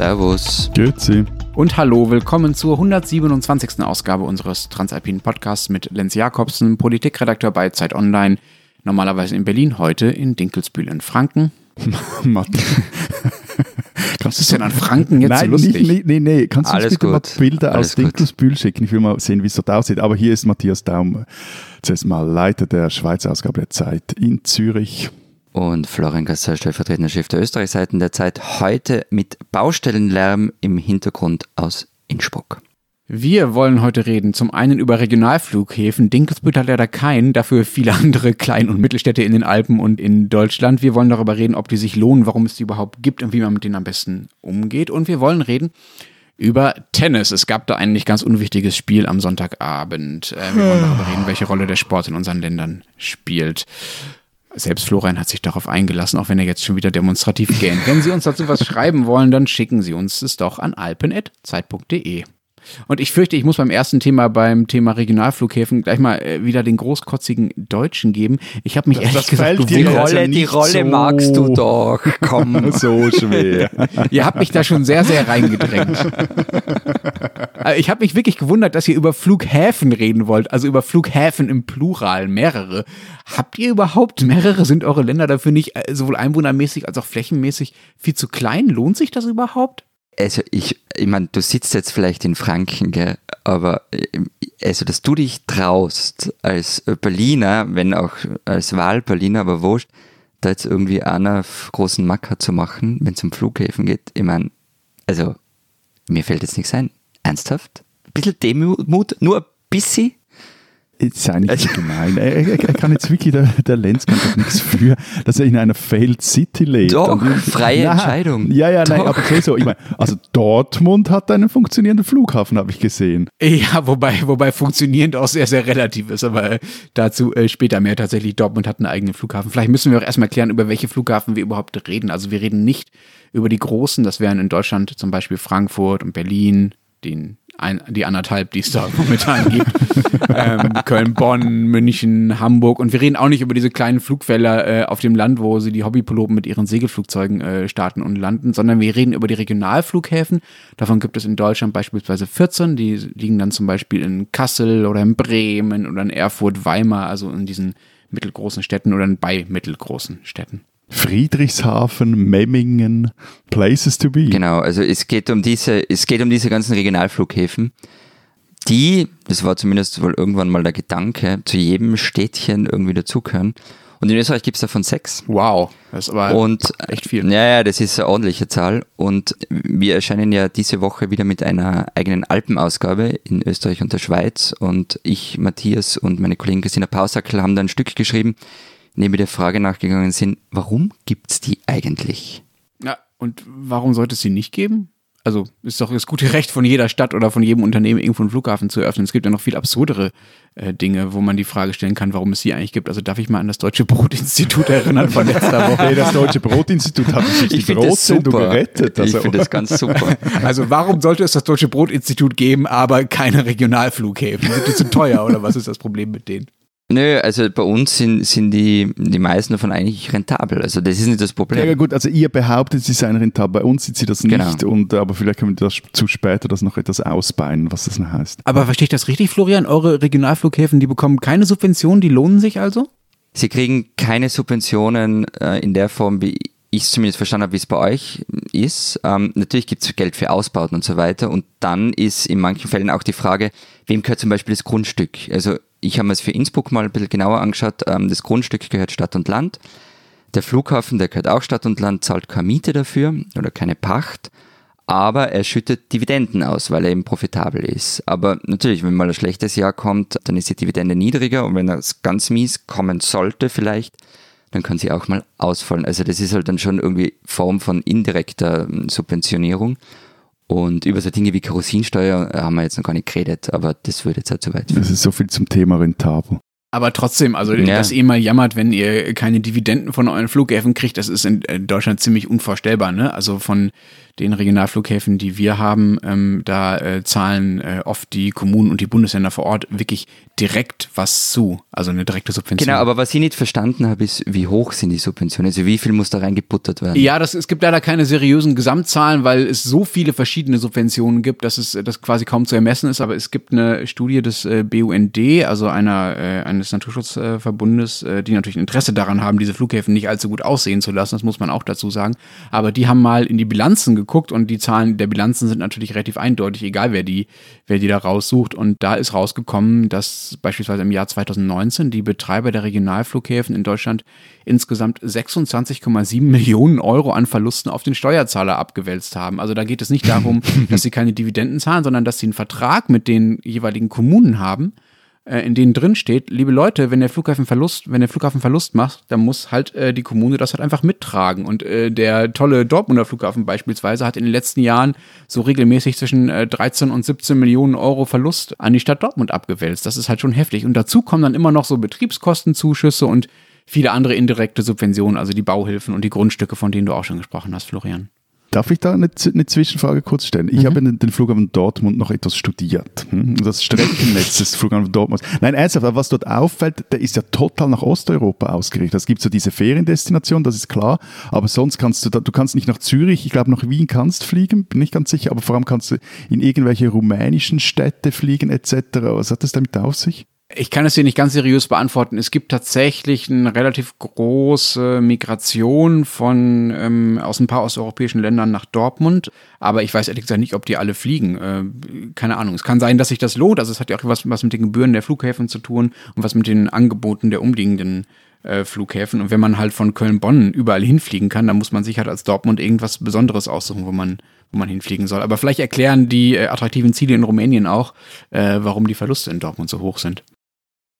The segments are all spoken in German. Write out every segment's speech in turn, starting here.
Servus. Grüezi. Und hallo, willkommen zur 127. Ausgabe unseres Transalpinen Podcasts mit Lenz Jakobsen, Politikredakteur bei Zeit Online, normalerweise in Berlin, heute in Dinkelsbühl in Franken. Was ist denn an Franken jetzt Nein, so lustig? Nicht, nee, nee, kannst du uns Alles bitte gut. mal Bilder Alles aus gut. Dinkelsbühl schicken? Ich will mal sehen, wie es dort aussieht. Aber hier ist Matthias Daum, zuerst mal Leiter der Schweizer Ausgabe der Zeit in Zürich. Und Florian Gasser, stellvertretender Chef der Österreichseiten der Zeit, heute mit Baustellenlärm im Hintergrund aus Innsbruck. Wir wollen heute reden zum einen über Regionalflughäfen. Dinkelsbühl hat leider keinen, dafür viele andere Klein- und Mittelstädte in den Alpen und in Deutschland. Wir wollen darüber reden, ob die sich lohnen, warum es die überhaupt gibt und wie man mit denen am besten umgeht. Und wir wollen reden über Tennis. Es gab da ein nicht ganz unwichtiges Spiel am Sonntagabend. Äh, wir wollen darüber reden, welche Rolle der Sport in unseren Ländern spielt. Selbst Florian hat sich darauf eingelassen, auch wenn er jetzt schon wieder demonstrativ gähnt. Wenn Sie uns dazu was schreiben wollen, dann schicken Sie uns es doch an alpen.zeit.de. Und ich fürchte, ich muss beim ersten Thema, beim Thema Regionalflughäfen, gleich mal äh, wieder den großkotzigen Deutschen geben. Ich habe mich ehrlich das gesagt fällt dir Die gewundert. also Rolle, die Rolle so- magst du doch. Komm. So schwer. Ihr habt mich da schon sehr, sehr reingedrängt. Äh, Ich habe mich wirklich gewundert, dass ihr über Flughäfen reden wollt, also über Flughäfen im Plural, mehrere. Habt ihr überhaupt mehrere? Sind eure Länder dafür nicht äh, sowohl einwohnermäßig als auch flächenmäßig viel zu klein? Lohnt sich das überhaupt? Also ich, ich meine, du sitzt jetzt vielleicht in Franken, gell? aber ähm, also, dass du dich traust als Berliner, wenn auch als Wahlberliner, aber wurscht, da jetzt irgendwie einer großen Macker zu machen, wenn es um Flughäfen geht, ich meine, also mir fällt jetzt nichts ein. Ernsthaft? Ein bisschen Demut, nur ein bisschen? Ist eigentlich gemein. Er, er, er kann jetzt wirklich, der, der Lenz kann doch nichts für, dass er in einer Failed City lebt. Doch, Und- freie Nein, Entscheidung. Ja, ja, nein, Doch. aber okay, so. Ich meine, also Dortmund hat einen funktionierenden Flughafen, habe ich gesehen. Ja, wobei, wobei funktionierend auch sehr, sehr relativ ist, aber äh, dazu äh, später mehr. Tatsächlich, Dortmund hat einen eigenen Flughafen. Vielleicht müssen wir auch erstmal klären, über welche Flughafen wir überhaupt reden. Also wir reden nicht über die großen, das wären in Deutschland zum Beispiel Frankfurt und Berlin, den, ein, die anderthalb, die es da momentan gibt. ähm, Köln, Bonn, München, Hamburg. Und wir reden auch nicht über diese kleinen Flugfelder äh, auf dem Land, wo sie die Hobbypiloten mit ihren Segelflugzeugen äh, starten und landen, sondern wir reden über die Regionalflughäfen. Davon gibt es in Deutschland beispielsweise 14. Die liegen dann zum Beispiel in Kassel oder in Bremen oder in Erfurt, Weimar, also in diesen mittelgroßen Städten oder bei mittelgroßen Städten. Friedrichshafen, Memmingen, Places to be. Genau, also es geht um diese, es geht um diese ganzen Regionalflughäfen, die, das war zumindest wohl irgendwann mal der Gedanke, zu jedem Städtchen irgendwie dazugehören. Und in Österreich gibt es davon sechs. Wow, das ist aber Und echt viel. Ja, ja, das ist eine ordentliche Zahl. Und wir erscheinen ja diese Woche wieder mit einer eigenen Alpenausgabe in Österreich und der Schweiz. Und ich, Matthias und meine Kollegin Christina Pausackel haben da ein Stück geschrieben, in dem wir der Frage nachgegangen sind, warum gibt's die eigentlich? Ja, und warum sollte es sie nicht geben? Also ist doch das gute Recht von jeder Stadt oder von jedem Unternehmen, irgendwo einen Flughafen zu eröffnen. Es gibt ja noch viel absurdere äh, Dinge, wo man die Frage stellen kann, warum es sie eigentlich gibt. Also darf ich mal an das Deutsche Brotinstitut erinnern von letzter Woche. Nee, das Deutsche Brotinstitut hat sich die Brotsendung super. gerettet. Ich Also, finde das ganz super. Also warum sollte es das Deutsche Brotinstitut geben, aber keine Regionalflughäfen? Sind die zu teuer oder was ist das Problem mit denen? Nö, also bei uns sind, sind die, die meisten davon eigentlich rentabel. Also das ist nicht das Problem. ja gut, also ihr behauptet, sie seien rentabel, bei uns sind sie das Genau. nicht. Und, aber vielleicht können wir das zu später das noch etwas ausbeinen, was das noch heißt. Aber verstehe ich das richtig, Florian? Eure Regionalflughäfen, die bekommen keine Subventionen, die lohnen sich also? Sie kriegen keine Subventionen äh, in der Form, wie ich es zumindest verstanden habe, wie es bei euch ist. Ähm, natürlich gibt es Geld für Ausbauten und so weiter. Und dann ist in manchen Fällen auch die Frage, wem gehört zum Beispiel das Grundstück? Also ich habe mir es für Innsbruck mal ein bisschen genauer angeschaut. Ähm, das Grundstück gehört Stadt und Land. Der Flughafen, der gehört auch Stadt und Land, zahlt keine Miete dafür oder keine Pacht. Aber er schüttet Dividenden aus, weil er eben profitabel ist. Aber natürlich, wenn mal ein schlechtes Jahr kommt, dann ist die Dividende niedriger und wenn es ganz mies kommen sollte vielleicht, dann kann sie auch mal ausfallen. Also das ist halt dann schon irgendwie Form von indirekter ähm, Subventionierung. Und über so Dinge wie Kerosinsteuer äh, haben wir jetzt noch gar nicht geredet, aber das würde jetzt halt zu weit führen. Das ist so viel zum Thema rentabel. Aber trotzdem, also Ja. dass ihr mal jammert, wenn ihr keine Dividenden von euren Flughäfen kriegt, das ist in äh, Deutschland ziemlich unvorstellbar, ne? Also von den Regionalflughäfen, die wir haben, ähm, da äh, zahlen äh, oft die Kommunen und die Bundesländer vor Ort wirklich direkt was zu, also eine direkte Subvention. Genau, aber was ich nicht verstanden habe, ist, wie hoch sind die Subventionen? Also wie viel muss da reingebuttert werden? Ja, das, es gibt leider keine seriösen Gesamtzahlen, weil es so viele verschiedene Subventionen gibt, dass es das quasi kaum zu ermessen ist. Aber es gibt eine Studie des äh, BUND, also einer, äh, eines Naturschutzverbundes, äh, die natürlich ein Interesse daran haben, diese Flughäfen nicht allzu gut aussehen zu lassen. Das muss man auch dazu sagen. Aber die haben mal in die Bilanzen geguckt und die Zahlen der Bilanzen sind natürlich relativ eindeutig, egal wer die, wer die da raussucht. Und da ist rausgekommen, dass beispielsweise im Jahr 2019 die Betreiber der Regionalflughäfen in Deutschland insgesamt 26,7 Millionen Euro an Verlusten auf den Steuerzahler abgewälzt haben. Also da geht es nicht darum, dass sie keine Dividenden zahlen, sondern dass sie einen Vertrag mit den jeweiligen Kommunen haben, in denen drin steht, liebe Leute, wenn der Flughafen Verlust, wenn der Flughafen Verlust macht, dann muss halt äh, die Kommune das halt einfach mittragen. Und äh, der tolle Dortmunder Flughafen beispielsweise hat in den letzten Jahren so regelmäßig zwischen äh, 13 und 17 Millionen Euro Verlust an die Stadt Dortmund abgewälzt. Das ist halt schon heftig. Und dazu kommen dann immer noch so Betriebskostenzuschüsse und viele andere indirekte Subventionen, also die Bauhilfen und die Grundstücke, von denen du auch schon gesprochen hast, Florian. Darf ich da eine, eine Zwischenfrage kurz stellen? Ich mhm. habe den, den, Flughafen Dortmund noch etwas studiert. Hm? Das Streckennetz des Flughafens Dortmund. Nein, ernsthaft, was dort auffällt, der ist ja total nach Osteuropa ausgerichtet. Es gibt so diese Feriendestination, das ist klar. Aber sonst kannst du, da, du kannst nicht nach Zürich, ich glaube nach Wien kannst fliegen, bin nicht ganz sicher, aber vor allem kannst du in irgendwelche rumänischen Städte fliegen etc. Was hat das damit auf sich? Ich kann es hier nicht ganz seriös beantworten. Es gibt tatsächlich eine relativ große Migration von ähm, aus ein paar osteuropäischen Ländern nach Dortmund, aber ich weiß ehrlich gesagt nicht, ob die alle fliegen. Äh, keine Ahnung. Es kann sein, dass sich das lohnt. Also es hat ja auch was, was mit den Gebühren der Flughäfen zu tun und was mit den Angeboten der umliegenden äh, Flughäfen. Und wenn man halt von Köln-Bonn überall hinfliegen kann, dann muss man sich halt als Dortmund irgendwas Besonderes aussuchen, wo man wo man hinfliegen soll. Aber vielleicht erklären die äh, attraktiven Ziele in Rumänien auch, äh, warum die Verluste in Dortmund so hoch sind.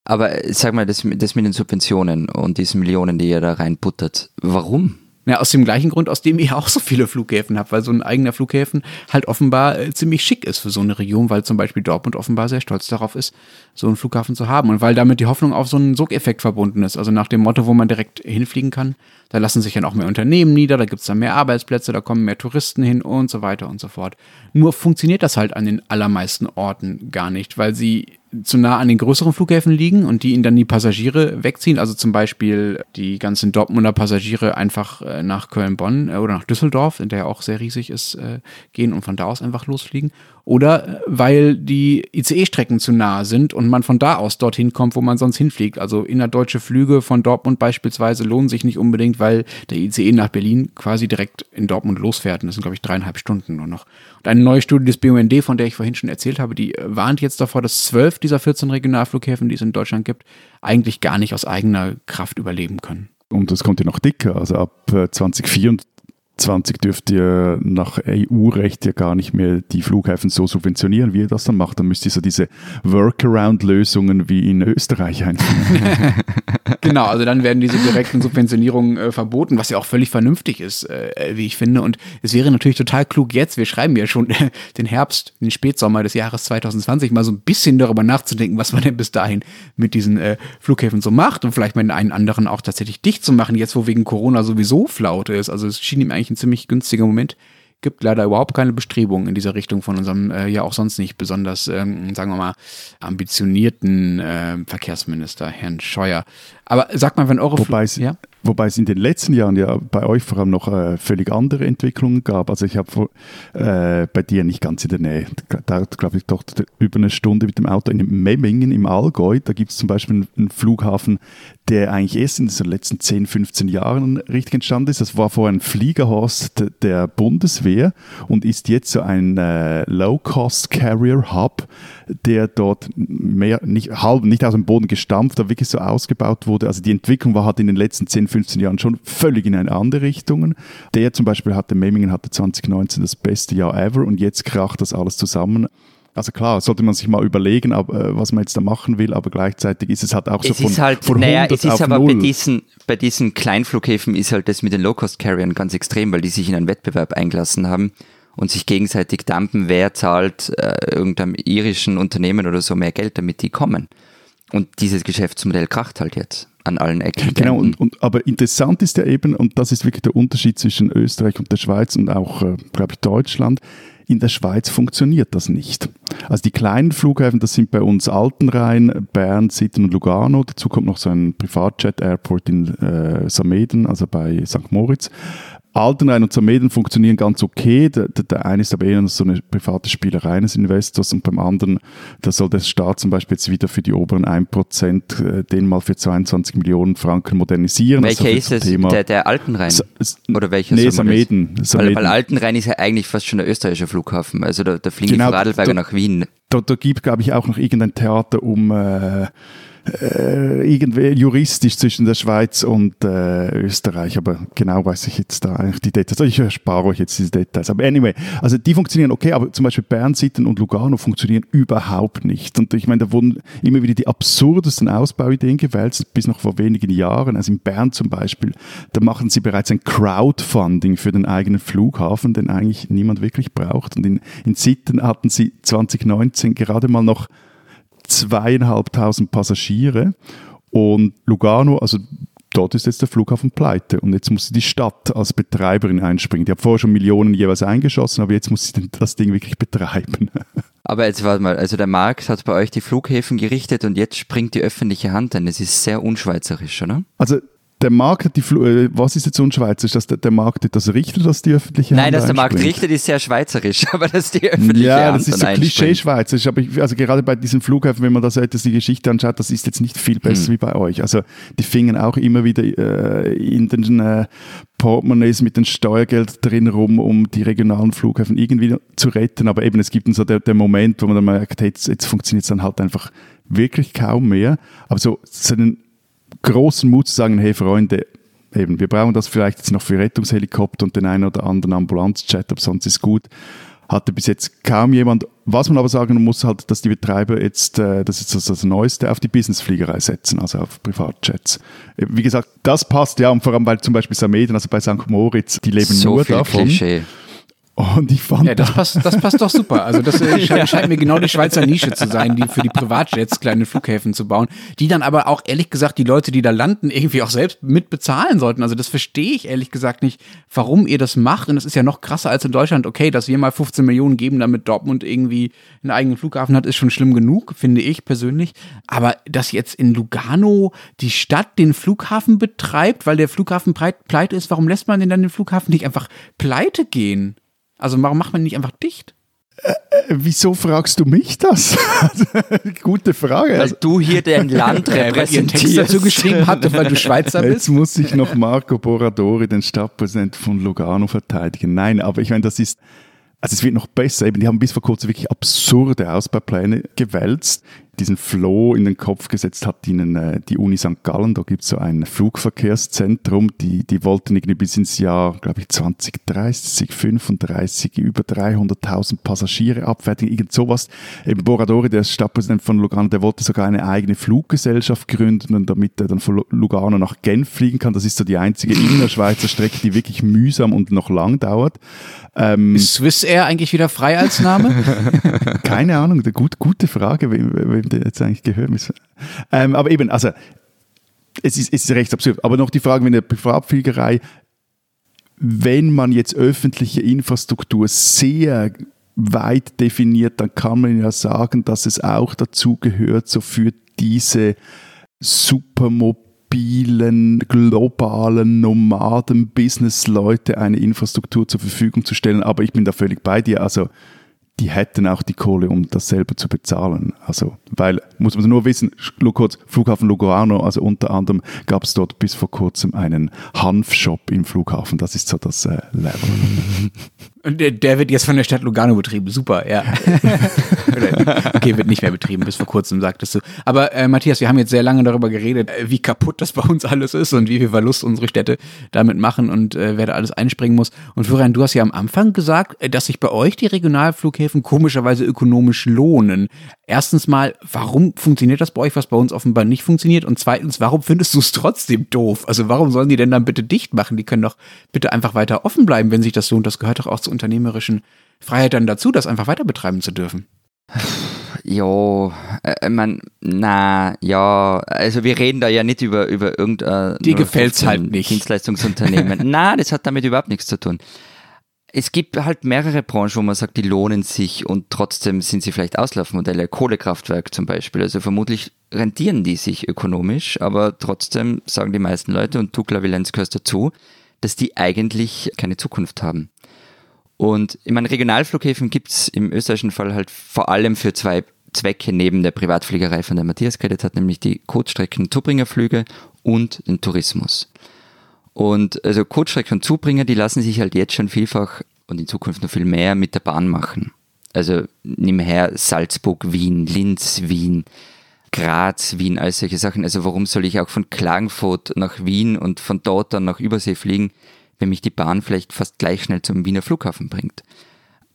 Aber äh, sag mal, das, das mit den Subventionen und diesen Millionen, die ihr da reinbuttert, warum? Ja, aus dem gleichen Grund, aus dem ihr auch so viele Flughäfen habt, weil so ein eigener Flughäfen halt offenbar äh, ziemlich schick ist für so eine Region, weil zum Beispiel Dortmund offenbar sehr stolz darauf ist, so einen Flughafen zu haben und weil damit die Hoffnung auf so einen Sogeffekt verbunden ist. Also nach dem Motto, wo man direkt hinfliegen kann, da lassen sich dann auch mehr Unternehmen nieder, da gibt es dann mehr Arbeitsplätze, da kommen mehr Touristen hin und so weiter und so fort. Nur funktioniert das halt an den allermeisten Orten gar nicht, weil sie zu nah an den größeren Flughäfen liegen und die ihnen dann die Passagiere wegziehen. Also zum Beispiel die ganzen Dortmunder Passagiere einfach äh, nach Köln-Bonn äh, oder nach Düsseldorf, in der auch sehr riesig ist, äh, gehen und von da aus einfach losfliegen oder weil die ICE-Strecken zu nah sind und man von da aus dorthin kommt, wo man sonst hinfliegt. Also innerdeutsche Flüge von Dortmund beispielsweise lohnen sich nicht unbedingt, weil der ICE nach Berlin quasi direkt in Dortmund losfährt. Und das sind, glaube ich, dreieinhalb Stunden nur noch. Und eine neue Studie des BUND, von der ich vorhin schon erzählt habe, die warnt jetzt davor, dass zwölf dieser 14 Regionalflughäfen, die es in Deutschland gibt, eigentlich gar nicht aus eigener Kraft überleben können. Und das kommt ja noch dicker. Also ab 2024 äh, 20 dürft ihr nach EU-Recht ja gar nicht mehr die Flughäfen so subventionieren, wie ihr das dann macht. Dann müsst ihr so diese Workaround-Lösungen wie in Österreich einführen. genau, also dann werden diese direkten Subventionierungen äh, verboten, was ja auch völlig vernünftig ist, äh, wie ich finde. Und es wäre natürlich total klug jetzt, wir schreiben ja schon äh, den Herbst, den Spätsommer des Jahres 2020, mal so ein bisschen darüber nachzudenken, was man denn bis dahin mit diesen äh, Flughäfen so macht und vielleicht mal den einen anderen auch tatsächlich dicht zu machen, jetzt wo wegen Corona sowieso Flaute ist. Also es schien ihm eigentlich ein ziemlich günstiger Moment. Gibt leider überhaupt keine Bestrebungen in dieser Richtung von unserem äh, ja auch sonst nicht besonders, ähm, sagen wir mal, ambitionierten äh, Verkehrsminister, Herrn Scheuer. Aber sagt mal, wenn eure Wobei es, ja? Wobei es in den letzten Jahren ja bei euch vor allem noch äh, völlig andere Entwicklungen gab. Also ich habe äh, bei dir nicht ganz in der Nähe, da glaube ich doch über eine Stunde mit dem Auto in Memmingen im Allgäu. Da gibt es zum Beispiel einen Flughafen, der eigentlich erst in den letzten 10, 15 Jahren richtig entstanden ist. Das war vorher ein Fliegerhorst der Bundeswehr und ist jetzt so ein äh, Low-Cost-Carrier-Hub, der dort mehr, nicht, halb, nicht aus dem Boden gestampft, aber wirklich so ausgebaut wurde. Also die Entwicklung war halt in den letzten 10, 15 Jahren schon völlig in eine andere Richtung. Der zum Beispiel hatte, Memmingen hatte 2019 das beste Jahr ever und jetzt kracht das alles zusammen. Also klar, sollte man sich mal überlegen, ab, äh, was man jetzt da machen will, aber gleichzeitig ist es halt auch so es von, halt, von naja, es ist aber bei diesen, bei diesen Kleinflughäfen ist halt das mit den Low-Cost-Carriern ganz extrem, weil die sich in einen Wettbewerb eingelassen haben und sich gegenseitig dumpen, wer zahlt äh, irgendeinem irischen Unternehmen oder so mehr Geld, damit die kommen. Und dieses Geschäftsmodell kracht halt jetzt. an allen Ecken. Genau, und, und, aber interessant ist ja eben, und das ist wirklich der Unterschied zwischen Österreich und der Schweiz und auch, äh, glaube ich, Deutschland, in der Schweiz funktioniert das nicht. Also die kleinen Flughäfen, das sind bei uns Altenrhein, Bern, Sitten und Lugano. Dazu kommt noch so ein Privatjet-Airport in äh, Sameden, also bei St. Moritz. Altenrhein und Zameden funktionieren ganz okay. Der, der, der, eine ist aber eher so eine private Spielerei eines Investors und beim anderen, da soll der Staat zum Beispiel jetzt wieder für die oberen 1% äh, den mal für 22 Millionen Franken modernisieren. Welcher also ist es? Thema, der, der Altenrhein? Oder welcher? Nee, Sameden. Weil, weil, Altenrhein ist ja eigentlich fast schon der österreichische Flughafen. Also da, da fliegen genau, die Vorarlberger nach Wien. Da, da gibt, glaube ich, auch noch irgendein Theater um... Äh, äh, irgendwie juristisch zwischen der Schweiz und äh, Österreich, aber genau weiß ich jetzt da eigentlich die Details. Ich erspare euch jetzt diese Details. Aber anyway, also die funktionieren okay, aber zum Beispiel Bern, Sitten und Lugano funktionieren überhaupt nicht. Und ich meine, da wurden immer wieder die absurdesten Ausbauideen gewälzt, bis noch vor wenigen Jahren. Also in Bern zum Beispiel, da machen sie bereits ein Crowdfunding für den eigenen Flughafen, den eigentlich niemand wirklich braucht. Und in, in Sitten hatten sie 2019 gerade mal noch zweieinhalbtausend Passagiere und Lugano, also dort ist jetzt der Flughafen pleite und jetzt muss die Stadt als Betreiberin einspringen. Die hat vorher schon Millionen jeweils eingeschossen, aber jetzt muss sie das Ding wirklich betreiben. Aber jetzt warte mal, also der Markt hat bei euch die Flughäfen gerichtet und jetzt springt die öffentliche Hand ein. Das ist sehr unschweizerisch, oder? Also der Markt hat die Fl äh, was ist jetzt unschweizerisch, dass der, der Markt das richtet, dass die öffentliche Hand Nein, dass der Markt richtet, ist sehr schweizerisch, aber dass die öffentliche ja, Hand das ist so klischee-schweizerisch, aber ich, also gerade bei diesen Flughäfen, wenn man das etwas die Geschichte anschaut, das ist jetzt nicht viel besser hm. wie bei euch. Also die fingen auch immer wieder äh, in den äh, Portemonnaies mit dem Steuergeld drin rum, um die regionalen Flughäfen irgendwie zu retten, aber eben es gibt dann so der, der Moment, wo man dann merkt, hey, jetzt, jetzt funktioniert es dann halt einfach wirklich kaum mehr, aber so, so einen großen Mut zu sagen, hey Freunde, eben, wir brauchen das vielleicht jetzt noch für Rettungshelikopter und den einen oder anderen Ambulanzchat, aber sonst ist gut. Hatte bis jetzt kaum jemand. Was man aber sagen muss, halt, dass die Betreiber jetzt, äh, das ist das, das Neueste, auf die Businessfliegerei setzen, also auf Privatjets. Äh, wie gesagt, das passt ja, und vor allem, weil zum Beispiel Sameden, also bei St. Moritz, die leben so nur davon. Klischee. Und ich fand ja, das passt, das passt doch super. Also das äh, scheint, scheint mir genau die Schweizer Nische zu sein, die für die Privatjets kleine Flughäfen zu bauen, die dann aber auch ehrlich gesagt die Leute, die da landen, irgendwie auch selbst mit bezahlen sollten. Also das verstehe ich ehrlich gesagt nicht, warum ihr das macht. Und das ist ja noch krasser als in Deutschland. Okay, dass wir mal 15 Millionen geben, damit Dortmund irgendwie einen eigenen Flughafen hat, ist schon schlimm genug, finde ich persönlich. Aber dass jetzt in Lugano die Stadt den Flughafen betreibt, weil der Flughafen pleite ist, warum lässt man denn dann den Flughafen nicht einfach pleite gehen? Also warum macht man nicht einfach dicht? Äh, äh wieso fragst du mich das? Gute Frage. Weil du hier den Land repräsentierst. Text dazu geschrieben hatte, weil du Schweizer bist. Jetzt muss ich noch Marco Boradori, den Stadtpräsidenten von Lugano, verteidigen. Nein, aber ich meine, das ist also es wird noch besser. Eben, die haben bis vor kurzem wirklich absurde Ausbaupläne gewälzt diesen Flow in den Kopf gesetzt hat ihnen äh, die Uni St. Gallen. Da gibt es so ein Flugverkehrszentrum. Die, die wollten irgendwie bis ins Jahr, glaube ich, 2030, 35 über 300.000 Passagiere abfertigen. Irgend sowas. Eben Boradori, der Stadtpräsident von Lugano, der wollte sogar eine eigene Fluggesellschaft gründen, damit er dann von Lugano nach Genf fliegen kann. Das ist so die einzige innerschweizer Strecke, die wirklich mühsam und noch lang dauert. Ähm, ist Swissair eigentlich wieder frei als Name? Keine Ahnung, eine gut, gute Frage, wem, wem der jetzt eigentlich gehört. Ähm, aber eben, also es ist, es ist recht absurd. Aber noch die Frage mit der Privatfliegerei, wenn man jetzt öffentliche Infrastruktur sehr weit definiert, dann kann man ja sagen, dass es auch dazu gehört, so für diese supermobilen, globalen Nomaden-Business-Leute eine Infrastruktur zur Verfügung zu stellen. Aber ich bin da völlig bei dir. Also die hätten auch die Kohle, um das selber zu bezahlen. Also, weil, muss man nur wissen, kurz, Flughafen Lugano, also unter anderem gab es dort bis vor kurzem einen Hanfshop im Flughafen. Das ist so das äh, Level. Und der, der, wird jetzt von der Stadt Lugano betrieben. Super, ja. okay, wird nicht mehr betrieben, bis vor kurzem sagtest du. Aber äh, Matthias, wir haben jetzt sehr lange darüber geredet, äh, wie kaputt das bei uns alles ist und wie viel Verlust unsere Städte damit machen und äh, wer da alles einspringen muss. Und Florian, du hast ja am Anfang gesagt, äh, dass sich bei euch die Regionalflughäfen komischerweise ökonomisch lohnen. Erstens mal, warum funktioniert das bei euch, was bei uns offenbar nicht funktioniert? Und zweitens, warum findest du es trotzdem doof? Also warum sollen die denn dann bitte dicht machen? Die können doch bitte einfach weiter offen bleiben, wenn sich das lohnt. Das gehört doch auch zu unternehmerischen Freiheit dann dazu, das einfach weiter betreiben zu dürfen. ja, äh, man, na, ja, also wir reden da ja nicht über, über irgendein Dir gefällt's halt nicht. Dienstleistungsunternehmen. na, das hat damit überhaupt nichts zu tun. Es gibt halt mehrere Branchen, wo man sagt, die lohnen sich und trotzdem sind sie vielleicht Auslaufmodelle. Kohlekraftwerk zum Beispiel. Also vermutlich rentieren die sich ökonomisch, aber trotzdem sagen die meisten Leute, und du, Klavilenz, gehörst dazu, dass die eigentlich keine Zukunft haben. Und ich meine, Regionalflughäfen gibt's im österreichischen Fall halt vor allem für zwei Zwecke neben der Privatfliegerei, von der Matthias geredet hat, nämlich die Kurzstrecken Zubringerflüge und den Tourismus. Und also Kurzstrecken und Zubringer, die lassen sich halt jetzt schon vielfach und in Zukunft noch viel mehr mit der Bahn machen. Also nimm her Salzburg, Wien, Linz, Wien, Graz, Wien, all solche Sachen. Also warum soll ich auch von Klagenfurt nach Wien und von dort dann nach Übersee fliegen? Wenn mich die Bahn vielleicht fast gleich schnell zum Wiener Flughafen bringt.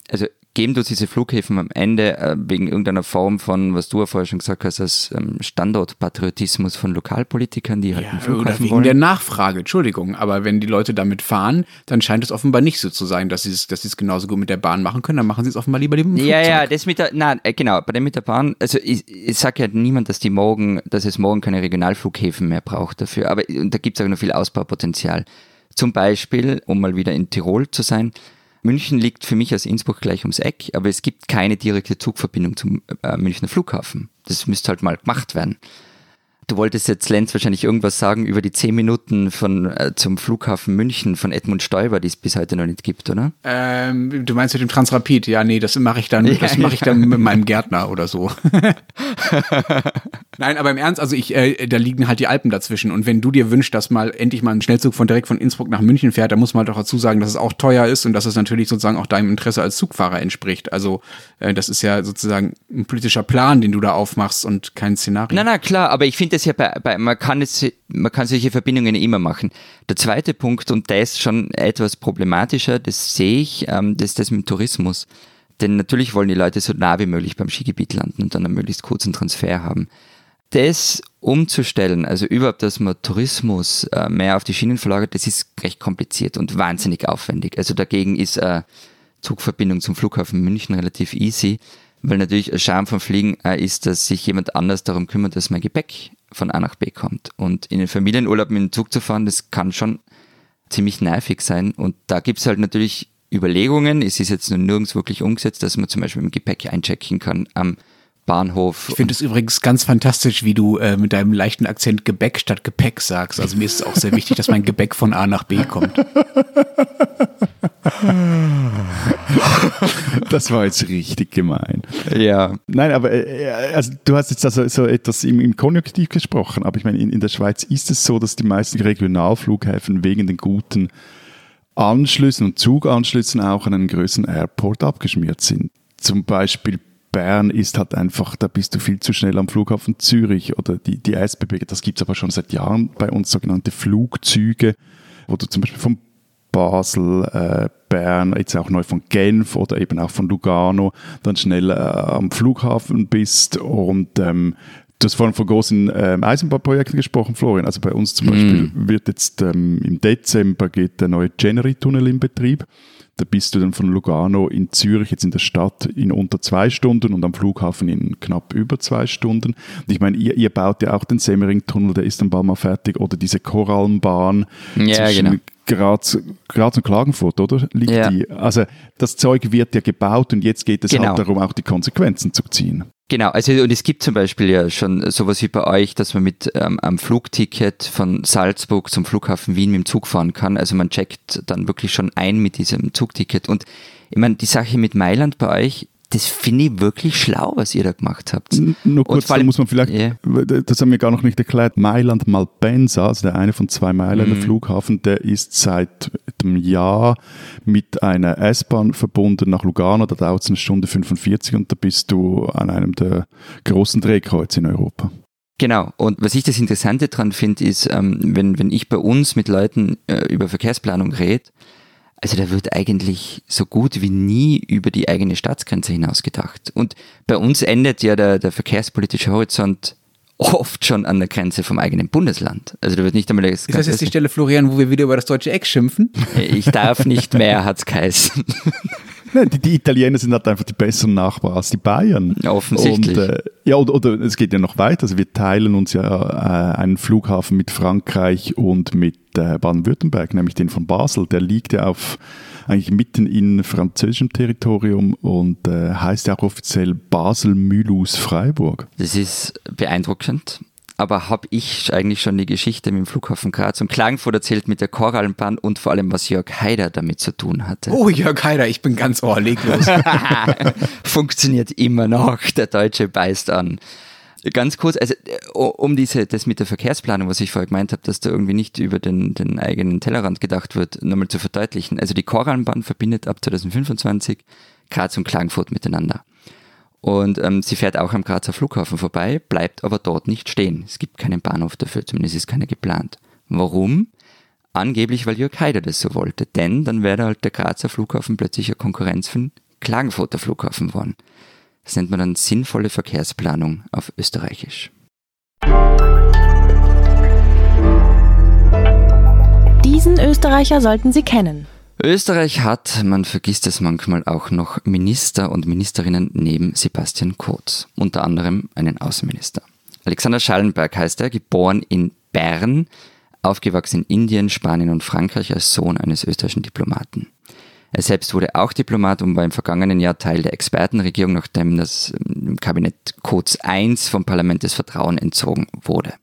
Also geben du diese Flughäfen am Ende äh, wegen irgendeiner Form von, was du ja vorher schon gesagt hast, als ähm, Standortpatriotismus von Lokalpolitikern, die halt Ja, einen Flughafen oder wegen wollen. der Nachfrage, Entschuldigung. Aber wenn die Leute damit fahren, dann scheint es offenbar nicht so zu sein, dass sie es, dass sie es genauso gut mit der Bahn machen können. Dann machen sie es offenbar lieber mit dem Ja, Flugzeug. ja, das mit der, nein, äh, genau, bei dem mit der Bahn, also ich, ich sage ja niemand, dass die morgen, dass es morgen keine Regionalflughäfen mehr braucht dafür, aber da gibt es auch noch viel Ausbaupotenzial. Zum Beispiel, um mal wieder in Tirol zu sein, München liegt für mich aus Innsbruck gleich ums Eck, aber es gibt keine direkte Zugverbindung zum äh, Münchner Flughafen. Das müsste halt mal gemacht werden. Du wolltest jetzt, Lenz, wahrscheinlich irgendwas sagen über die zehn Minuten von, äh, zum Flughafen München von Edmund Stoiber, die es bis heute noch nicht gibt, oder? Ähm, du meinst mit dem Transrapid? Ja, nee, das mache ich dann, Ja, das mache ich dann mit meinem Gärtner oder so. Nein, aber im Ernst, also ich, äh, da liegen halt die Alpen dazwischen. Und wenn du dir wünschst, dass mal endlich mal ein Schnellzug von direkt von Innsbruck nach München fährt, dann muss man doch dazu sagen, dass es auch teuer ist und dass es natürlich sozusagen auch deinem Interesse als Zugfahrer entspricht. Also äh, das ist ja sozusagen ein politischer Plan, den du da aufmachst und kein Szenario. Na, na, klar, aber ich finde das ja bei, bei man kann es, man kann solche Verbindungen immer machen. Der zweite Punkt, und der ist schon etwas problematischer, das sehe ich, ähm, das ist das mit dem Tourismus. Denn natürlich wollen die Leute so nah wie möglich beim Skigebiet landen und dann einen möglichst kurzen Transfer haben. Das umzustellen, also überhaupt, dass man Tourismus äh, mehr auf die Schienen verlagert, das ist recht kompliziert und wahnsinnig aufwendig. Also dagegen ist äh, Zugverbindung zum Flughafen München relativ easy, weil natürlich ein Charme vom Fliegen äh, ist, dass sich jemand anders darum kümmert, dass mein Gepäck von A nach B kommt. Und in den Familienurlaub mit dem Zug zu fahren, das kann schon ziemlich nervig sein. Und da gibt's halt natürlich Überlegungen, es ist jetzt nur nirgends wirklich umgesetzt, dass man zum Beispiel dem Gepäck einchecken kann am Bahnhof. Ich finde es übrigens ganz fantastisch, wie du äh, mit deinem leichten Akzent Gebäck statt Gepäck sagst. Also mir ist es auch sehr wichtig, dass mein Gebäck von A nach B kommt. Das war jetzt richtig gemein. ja, Nein, aber äh, also du hast jetzt also so etwas im, im Konjunktiv gesprochen, aber ich meine, in, in der Schweiz ist es so, dass die meisten Regionalflughäfen wegen den guten Anschlüssen und Zuganschlüssen auch an einen größeren Airport abgeschmiert sind. Zum Beispiel Bern ist halt einfach, da bist du viel zu schnell am Flughafen Zürich oder die, die SBB, das gibt's aber schon seit Jahren bei uns, sogenannte Flugzüge, wo du zum Beispiel von Basel, äh, Bern, jetzt auch neu von Genf oder eben auch von Lugano, dann schnell äh, am Flughafen bist und ähm, Du hast vorhin von großen ähm, Eisenbahnprojekten gesprochen, Florian. Also bei uns zum Beispiel wird jetzt ähm, im Dezember geht der neue Generi-Tunnel in Betrieb. Da bist du dann von Lugano in Zürich, jetzt in der Stadt, in unter zwei Stunden und am Flughafen in knapp über zwei Stunden. Und ich meine, ihr, ihr baut ja auch den Semmering-Tunnel, der ist dann bald mal fertig. Oder diese Korallenbahn Ja, zwischen genau. Graz, Graz und Klagenfurt, oder? Liegt Ja. die? Also das Zeug wird ja gebaut und jetzt geht es Genau. halt darum, auch die Konsequenzen zu ziehen. Genau, also und es gibt zum Beispiel ja schon sowas wie bei euch, dass man mit ähm, einem Flugticket von Salzburg zum Flughafen Wien mit dem Zug fahren kann. Also man checkt dann wirklich schon ein mit diesem Zugticket. Und ich meine, die Sache mit Mailand bei euch, das finde ich wirklich schlau, was ihr da gemacht habt. N- Nur kurz, da muss man vielleicht, Ja. das haben wir gar noch nicht erklärt, Mailand Malpensa, also der eine von zwei Mailänder Flughafen, der ist seit einem Jahr mit einer S-Bahn verbunden nach Lugano, da dauert es eine Stunde 45 und da bist du an einem der großen Drehkreuze in Europa. Genau. Und was ich das Interessante dran finde, ist, ähm, wenn, wenn ich bei uns mit Leuten äh, über Verkehrsplanung rede, also da wird eigentlich so gut wie nie über die eigene Staatsgrenze hinaus gedacht. Und bei uns endet ja der, der verkehrspolitische Horizont oft schon an der Grenze vom eigenen Bundesland. Also da wird nicht einmal das Ist das jetzt die Stelle, Florian, wo wir wieder über das deutsche Eck schimpfen? Ich darf nicht mehr, hat's geheißen. Nein, die, die, Italiener sind halt einfach die besseren Nachbarn als die Bayern. Ja, offensichtlich. Und, äh, ja, oder, oder, es geht ja noch weiter. Also wir teilen uns ja äh, einen Flughafen mit Frankreich und mit äh, Baden-Württemberg, nämlich den von Basel. Der liegt ja auf eigentlich mitten in französischem Territorium und äh, heißt ja auch offiziell Basel-Mulhouse-Freiburg. Das ist beeindruckend. Aber habe ich eigentlich schon die Geschichte mit dem Flughafen Graz und Klagenfurt erzählt mit der Korallenbahn und vor allem, was Jörg Haider damit zu tun hatte? Oh, Jörg Haider, ich bin ganz ohrleglos. Funktioniert immer noch, der Deutsche beißt an. Ganz kurz, also um diese, das mit der Verkehrsplanung, was ich vorher gemeint habe, dass da irgendwie nicht über den, den eigenen Tellerrand gedacht wird, nochmal zu verdeutlichen. Also die Korallenbahn verbindet ab 2025 Graz und Klagenfurt miteinander. Und ähm, sie fährt auch am Grazer Flughafen vorbei, bleibt aber dort nicht stehen. Es gibt keinen Bahnhof dafür, zumindest ist keiner geplant. Warum? Angeblich, weil Jörg Haider das so wollte. Denn dann wäre halt der Grazer Flughafen plötzlich eine Konkurrenz für den Klagenfurter Flughafen worden. Das nennt man dann sinnvolle Verkehrsplanung auf Österreichisch. Diesen Österreicher sollten Sie kennen. Österreich hat, man vergisst es manchmal auch noch, Minister und Ministerinnen neben Sebastian Kurz, unter anderem einen Außenminister. Alexander Schallenberg heißt er, geboren in Bern, aufgewachsen in Indien, Spanien und Frankreich als Sohn eines österreichischen Diplomaten. Er selbst wurde auch Diplomat und war im vergangenen Jahr Teil der Expertenregierung, nachdem das ähm, Kabinett Kurz I vom Parlament des Vertrauen entzogen wurde.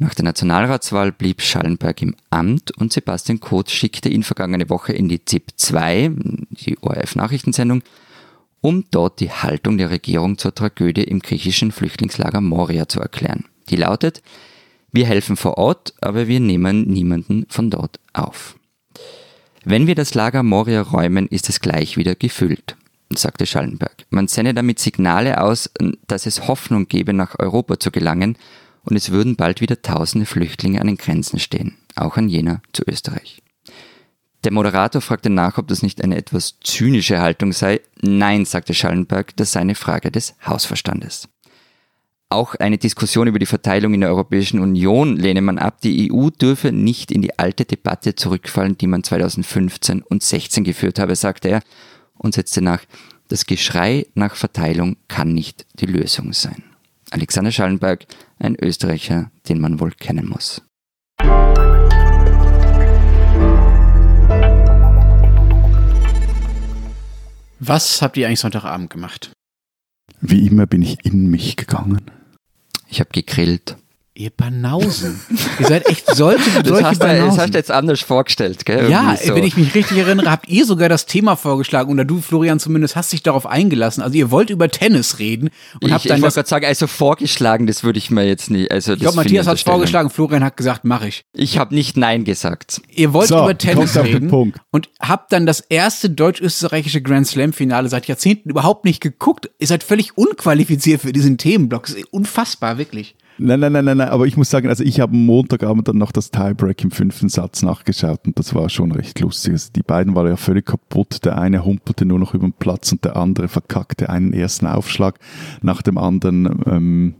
Nach der Nationalratswahl blieb Schallenberg im Amt und Sebastian Kurz schickte ihn vergangene Woche in die ZIP 2, die ORF-Nachrichtensendung, um dort die Haltung der Regierung zur Tragödie im griechischen Flüchtlingslager Moria zu erklären. Die lautet, wir helfen vor Ort, aber wir nehmen niemanden von dort auf. Wenn wir das Lager Moria räumen, ist es gleich wieder gefüllt, sagte Schallenberg. Man sende damit Signale aus, dass es Hoffnung gebe, nach Europa zu gelangen, und es würden bald wieder tausende Flüchtlinge an den Grenzen stehen, auch an jener zu Österreich. Der Moderator fragte nach, ob das nicht eine etwas zynische Haltung sei. Nein, sagte Schallenberg, das sei eine Frage des Hausverstandes. Auch eine Diskussion über die Verteilung in der Europäischen Union lehne man ab. Die EU dürfe nicht in die alte Debatte zurückfallen, die man 2015 und 16 geführt habe, sagte er und setzte nach, das Geschrei nach Verteilung kann nicht die Lösung sein. Alexander Schallenberg, ein Österreicher, den man wohl kennen muss. Was habt ihr eigentlich Sonntagabend gemacht? Wie immer bin ich in mich gegangen. Ich habe gegrillt. Ihr Banausen. Ihr seid echt solche, das solche hast Banausen. Du, das hast du jetzt anders vorgestellt, gell? Ja, so. wenn ich mich richtig erinnere, habt ihr sogar das Thema vorgeschlagen oder du, Florian, zumindest hast dich darauf eingelassen. Also ihr wollt über Tennis reden und ich, habt dann ich das. wollte gerade sagen, also vorgeschlagen, das würde ich mir jetzt nicht. Also Ich glaube, Matthias hat es vorgeschlagen, Florian hat gesagt, mach ich. Ich habe nicht Nein gesagt. Ihr wollt So, über Tennis reden Punkt. und habt dann das erste deutsch-österreichische Grand Slam-Finale seit Jahrzehnten überhaupt nicht geguckt. Ihr seid völlig unqualifiziert für diesen Themenblock. Das ist unfassbar, wirklich. Nein, nein, nein, nein, nein, aber ich muss sagen, also ich habe am Montagabend dann noch das Tiebreak im fünften Satz nachgeschaut und das war schon recht lustig. Also die beiden waren ja völlig kaputt. Der eine humpelte nur noch über den Platz und der andere verkackte einen ersten Aufschlag nach dem anderen. Ähm,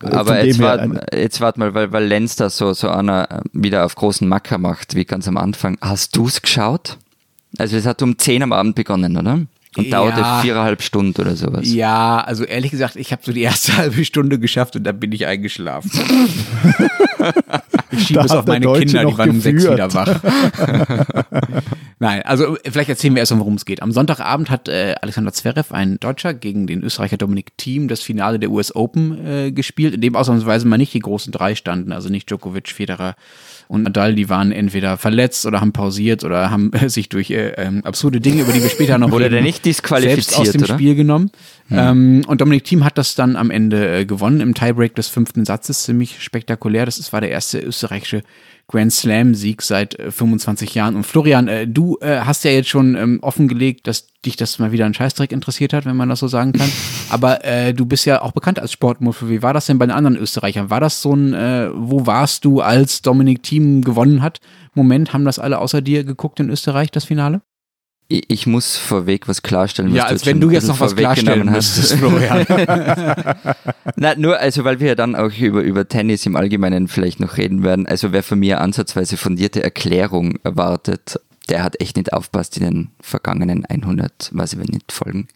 Aber jetzt wart, jetzt wart mal, weil, weil Lenz da so, so einer wieder auf großen Macker macht, wie ganz am Anfang. Hast du's geschaut? Also es hat um 10 am Abend begonnen, oder? Und Ja. dauerte viereinhalb Stunden oder sowas. Ja, also ehrlich gesagt, ich habe so die erste halbe Stunde geschafft und dann bin ich eingeschlafen. ich schiebe es auf meine Deutsche Kinder, die noch waren um sechs wieder wach. Nein, also vielleicht erzählen wir erst mal, worum es geht. Am Sonntagabend hat äh, Alexander Zverev, ein Deutscher, gegen den Österreicher Dominik Thiem das Finale der US Open äh, gespielt, in dem ausnahmsweise mal nicht die großen drei standen, also nicht Djokovic, Federer und Nadal, die waren entweder verletzt oder haben pausiert oder haben sich durch äh, ähm, absurde Dinge, über die wir später noch Wurde reden, der nicht disqualifiziert, selbst aus dem oder? Spiel genommen. Ähm, und Dominik Thiem hat das dann am Ende äh, gewonnen im Tiebreak des fünften Satzes, ziemlich spektakulär. Das ist, war der erste österreichische Grand Slam-Sieg seit äh, 25 Jahren. Und Florian, äh, du äh, hast ja jetzt schon ähm, offengelegt, dass dich das mal wieder ein Scheißdreck interessiert hat, wenn man das so sagen kann. Aber äh, du bist ja auch bekannt als Sportmuffel. Wie war das denn bei den anderen Österreichern? War das so ein, äh, wo warst du, als Dominik Thiem gewonnen hat? Moment, haben das alle außer dir geguckt in Österreich, das Finale? Ich, muss vorweg was klarstellen. Ja, als wenn du jetzt noch was klarstellen müsstest, Florian. Nein, nur, also weil wir ja dann auch über, über Tennis im Allgemeinen vielleicht noch reden werden. Also wer von mir ansatzweise fundierte Erklärung erwartet, der hat echt nicht aufpasst in den vergangenen 100, weiß ich nicht, Folgen.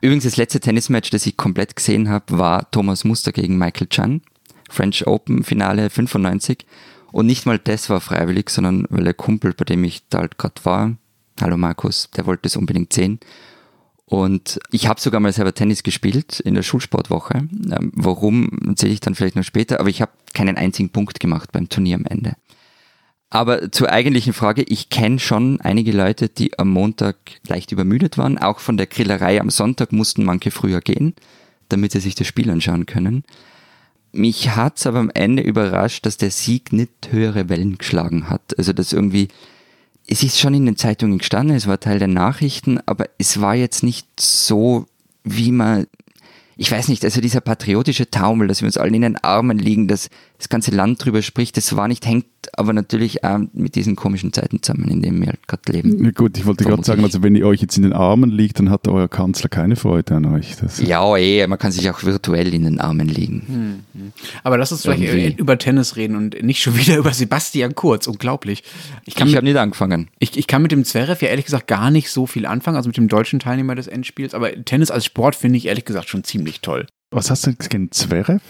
Übrigens, das letzte Tennismatch, das ich komplett gesehen habe, war Thomas Muster gegen Michael Chan. French Open Finale 95. Und nicht mal das war freiwillig, sondern weil der Kumpel, bei dem ich da halt gerade war, hallo Markus, der wollte es unbedingt sehen. Und ich habe sogar mal selber Tennis gespielt in der Schulsportwoche. Ähm, warum, erzähle ich dann vielleicht noch später, aber ich habe keinen einzigen Punkt gemacht beim Turnier am Ende. Aber zur eigentlichen Frage, ich kenne schon einige Leute, die am Montag leicht übermüdet waren. Auch von der Grillerei am Sonntag mussten manche früher gehen, damit sie sich das Spiel anschauen können. Mich hat's aber am Ende überrascht, dass der Sieg nicht höhere Wellen geschlagen hat. Also dass irgendwie, es ist schon in den Zeitungen gestanden, es war Teil der Nachrichten, aber es war jetzt nicht so, wie man ich weiß nicht, also dieser patriotische Taumel, dass wir uns allen in den Armen liegen, dass das ganze Land drüber spricht, das war nicht, hängt aber natürlich auch mit diesen komischen Zeiten zusammen, in denen wir halt gerade leben. Ja, gut, ich wollte gerade sagen, also wenn ihr euch jetzt in den Armen liegt, dann hat euer Kanzler keine Freude an euch. Das ja, eh, man kann sich auch virtuell in den Armen liegen. Hm, Aber lass uns vielleicht Irgendwie. über Tennis reden und nicht schon wieder über Sebastian Kurz, unglaublich. Ich, ich habe nicht angefangen. Ich, ich kann mit dem Zverev ja ehrlich gesagt gar nicht so viel anfangen, also mit dem deutschen Teilnehmer des Endspiels, aber Tennis als Sport finde ich ehrlich gesagt schon ziemlich toll. Was hast du gegen Zverev?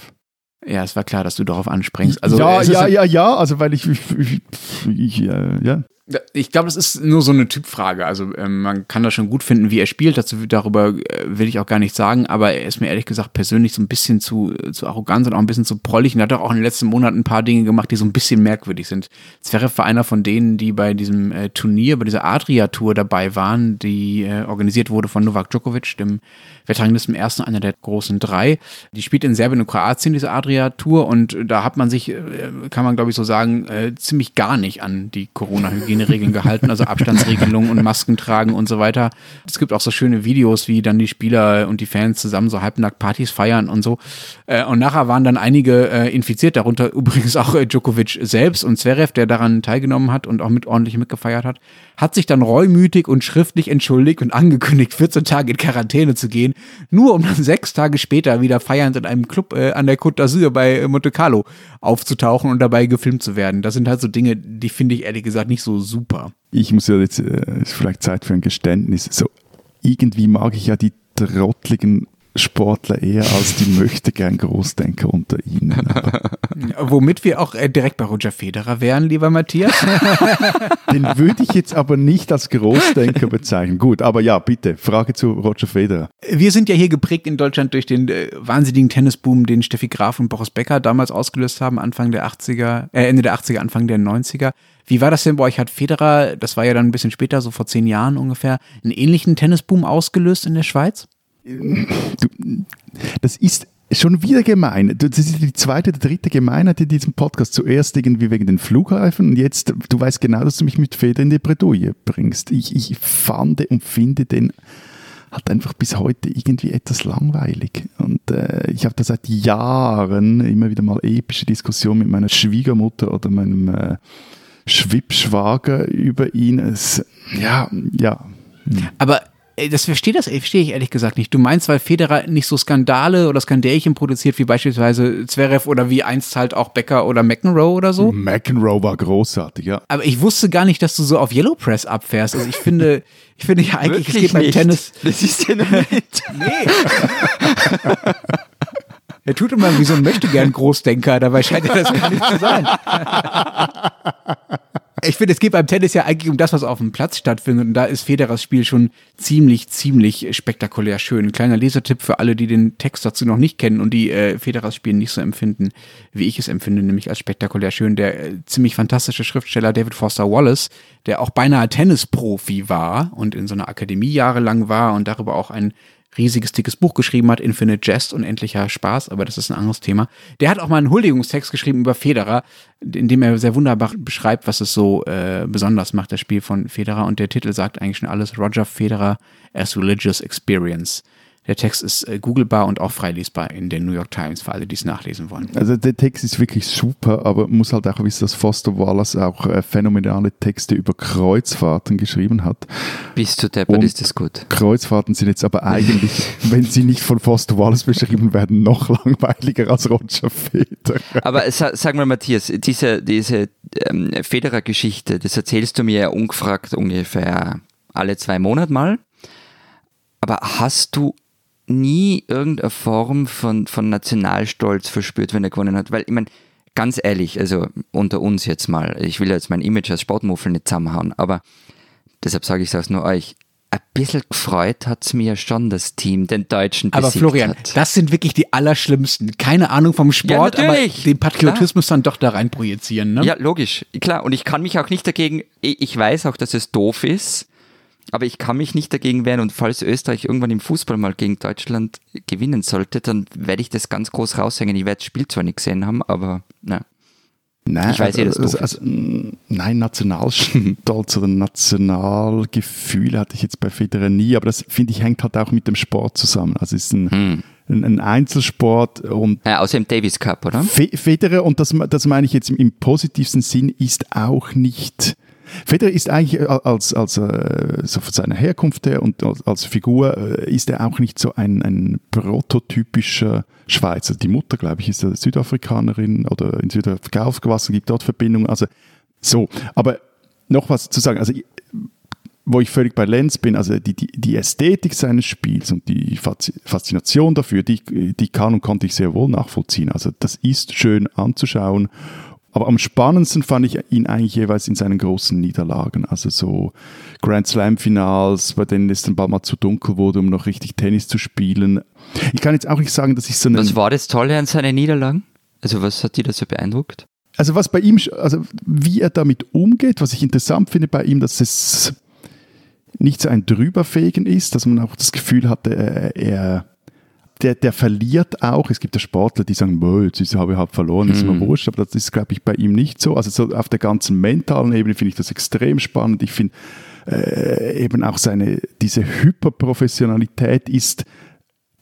Ja, es war klar, dass du darauf anspringst. Also, ja, ja, ja, ja, also weil ich, ich, ich, ich äh, ja. Ich glaube, das ist nur so eine Typfrage. Also ähm, man kann das schon gut finden, wie er spielt. Dazu, darüber äh, will ich auch gar nicht sagen. Aber er ist mir ehrlich gesagt persönlich so ein bisschen zu, zu arrogant und auch ein bisschen zu prollig. Und er hat auch in den letzten Monaten ein paar Dinge gemacht, die so ein bisschen merkwürdig sind. Zverev war einer von denen, die bei diesem äh, Turnier, bei dieser Adria-Tour dabei waren, die äh, organisiert wurde von Novak Djokovic, dem Weltranglisten ersten, einer der großen drei. Die spielt in Serbien und Kroatien, diese Adria-Tour. Und da hat man sich, äh, kann man glaube ich so sagen, äh, ziemlich gar nicht an die Corona-Hygiene Hygieneregeln gehalten, also Abstandsregelungen und Masken tragen und so weiter. Es gibt auch so schöne Videos, wie dann die Spieler und die Fans zusammen so halbnackt Partys feiern und so. Äh, und nachher waren dann einige äh, infiziert, darunter übrigens auch äh, Djokovic selbst und Zverev, der daran teilgenommen hat und auch mit ordentlich mitgefeiert hat, hat sich dann reumütig und schriftlich entschuldigt und angekündigt, 14 Tage in Quarantäne zu gehen, nur um dann sechs Tage später wieder feiernd in einem Club äh, an der Côte d'Azur bei Monte Carlo aufzutauchen und dabei gefilmt zu werden. Das sind halt so Dinge, die finde ich ehrlich gesagt nicht so super. Ich muss ja jetzt, äh, ist vielleicht Zeit für ein Geständnis. So, irgendwie mag ich ja die trottligen Sportler eher als die möchte gern Großdenker unter ihnen. Womit wir auch äh, direkt bei Roger Federer wären, lieber Matthias. Den würde ich jetzt aber nicht als Großdenker bezeichnen. Gut, aber ja, bitte, Frage zu Roger Federer. Wir sind ja hier geprägt in Deutschland durch den äh, wahnsinnigen Tennisboom, den Steffi Graf und Boris Becker damals ausgelöst haben, Anfang der 80er, äh, Ende der 80er, Anfang der 90er. Wie war das denn bei euch? Hat Federer, das war ja dann ein bisschen später, so vor zehn Jahren ungefähr, einen ähnlichen Tennisboom ausgelöst in der Schweiz? Das ist schon wieder gemein. Das ist die zweite, die dritte Gemeinheit in diesem Podcast. Zuerst irgendwie wegen den Flughafen und jetzt, du weißt genau, dass du mich mit Feder in die Bredouille bringst. Ich, ich fand und finde den halt einfach bis heute irgendwie etwas langweilig. Und äh, ich habe da seit Jahren immer wieder mal epische Diskussionen mit meiner Schwiegermutter oder meinem äh, Schwibschwager über ihn. Es, ja, ja. Aber das verstehe das verstehe ich ehrlich gesagt nicht. Du meinst, weil Federer nicht so Skandale oder Skandälchen produziert wie beispielsweise Zverev oder wie einst halt auch Becker oder McEnroe oder so? McEnroe war großartig, ja. Aber ich wusste gar nicht, dass du so auf Yellow Press abfährst. Also ich finde, ich finde ja eigentlich, Wirklich es geht beim Tennis. Das ist ja nicht. nee. Er tut immer wie so ein Möchtegern Großdenker, dabei scheint er das gar nicht zu sein. Ich finde, es geht beim Tennis ja eigentlich um das, was auf dem Platz stattfindet. Und da ist Federers Spiel schon ziemlich, ziemlich spektakulär schön. Ein kleiner Lesertipp für alle, die den Text dazu noch nicht kennen und die äh, Federers Spiel nicht so empfinden, wie ich es empfinde, nämlich als spektakulär schön. Der äh, ziemlich fantastische Schriftsteller David Foster Wallace, der auch beinahe Tennisprofi war und in so einer Akademie jahrelang war und darüber auch ein riesiges, dickes Buch geschrieben hat, Infinite Jest, unendlicher Spaß, aber das ist ein anderes Thema. Der hat auch mal einen Huldigungstext geschrieben über Federer, in dem er sehr wunderbar beschreibt, was es so äh, besonders macht, das Spiel von Federer. Und der Titel sagt eigentlich schon alles, Roger Federer as Religious Experience. Der Text ist äh, googlebar und auch freilesbar in der New York Times für alle, die es nachlesen wollen. Also der Text ist wirklich super, aber muss halt auch wissen, dass Foster Wallace auch äh, phänomenale Texte über Kreuzfahrten geschrieben hat. Bist du deppert, ist das gut. Kreuzfahrten sind jetzt aber eigentlich, wenn sie nicht von Foster Wallace beschrieben werden, noch langweiliger als Roger Federer. Aber sa sag mal, Matthias, diese, diese ähm, Federer-Geschichte, das erzählst du mir ja ungefragt ungefähr alle zwei Monate mal. Aber hast du nie irgendeine Form von, von Nationalstolz verspürt, wenn er gewonnen hat? Weil, ich meine, ganz ehrlich, also unter uns jetzt mal, ich will jetzt mein Image als Sportmuffel nicht zusammenhauen, aber deshalb sage ich es nur euch, ein bisschen gefreut hat es mir ja schon, das Team den Deutschen Aber besiegt Florian, hat. das sind wirklich die Allerschlimmsten. Keine Ahnung vom Sport, aber natürlich. den Patriotismus dann doch da rein projizieren. Ne? Ja, logisch, klar. Und ich kann mich auch nicht dagegen, ich weiß auch, dass es doof ist, aber ich kann mich nicht dagegen wehren. Und falls Österreich irgendwann im Fußball mal gegen Deutschland gewinnen sollte, dann werde ich das ganz groß raushängen. Ich werde das Spiel zwar nicht gesehen haben, aber na. Nein, Ich weiß eh, also, doof also, mh, nein, Nationalstolz oder Nationalgefühl hatte ich jetzt bei Federer nie, aber das finde ich hängt halt auch mit dem Sport zusammen. Also es ist ein, Hm. ein, ein Einzelsport und Ja, außer im Davis Cup, oder? Fe Federer, und das, das meine ich jetzt im, im positivsten Sinn, ist auch nicht. Federer ist eigentlich äh, als, als äh, so von seiner Herkunft her und als, Figur äh, ist er auch nicht so ein, ein prototypischer Schweizer. Die Mutter, glaube ich, ist eine Südafrikanerin oder in Südafrika aufgewachsen, gibt dort Verbindungen. Also so, aber noch was zu sagen. Also wo ich völlig bei Lenz bin, also die, die, die Ästhetik seines Spiels und die Faszination dafür, die, die kann und konnte ich sehr wohl nachvollziehen. Also das ist schön anzuschauen. Aber am spannendsten fand ich ihn eigentlich jeweils in seinen großen Niederlagen. Also so Grand Slam Finals, bei denen es dann bald mal zu dunkel wurde, um noch richtig Tennis zu spielen. Ich kann jetzt auch nicht sagen, dass ich so einen, Was war das Tolle an seinen Niederlagen? Also was hat dir da so beeindruckt? also was bei ihm, also wie er damit umgeht, was ich interessant finde bei ihm, dass es nicht so ein Drüberfegen ist, dass man auch das Gefühl hatte, er der, der verliert auch. Es gibt ja Sportler, die sagen, "Boah, jetzt habe ich halt verloren, ist mir wurscht, aber das ist, glaube ich, bei ihm nicht so. Also so auf der ganzen mentalen Ebene finde ich das extrem spannend. Ich finde äh, eben auch seine, diese Hyperprofessionalität ist,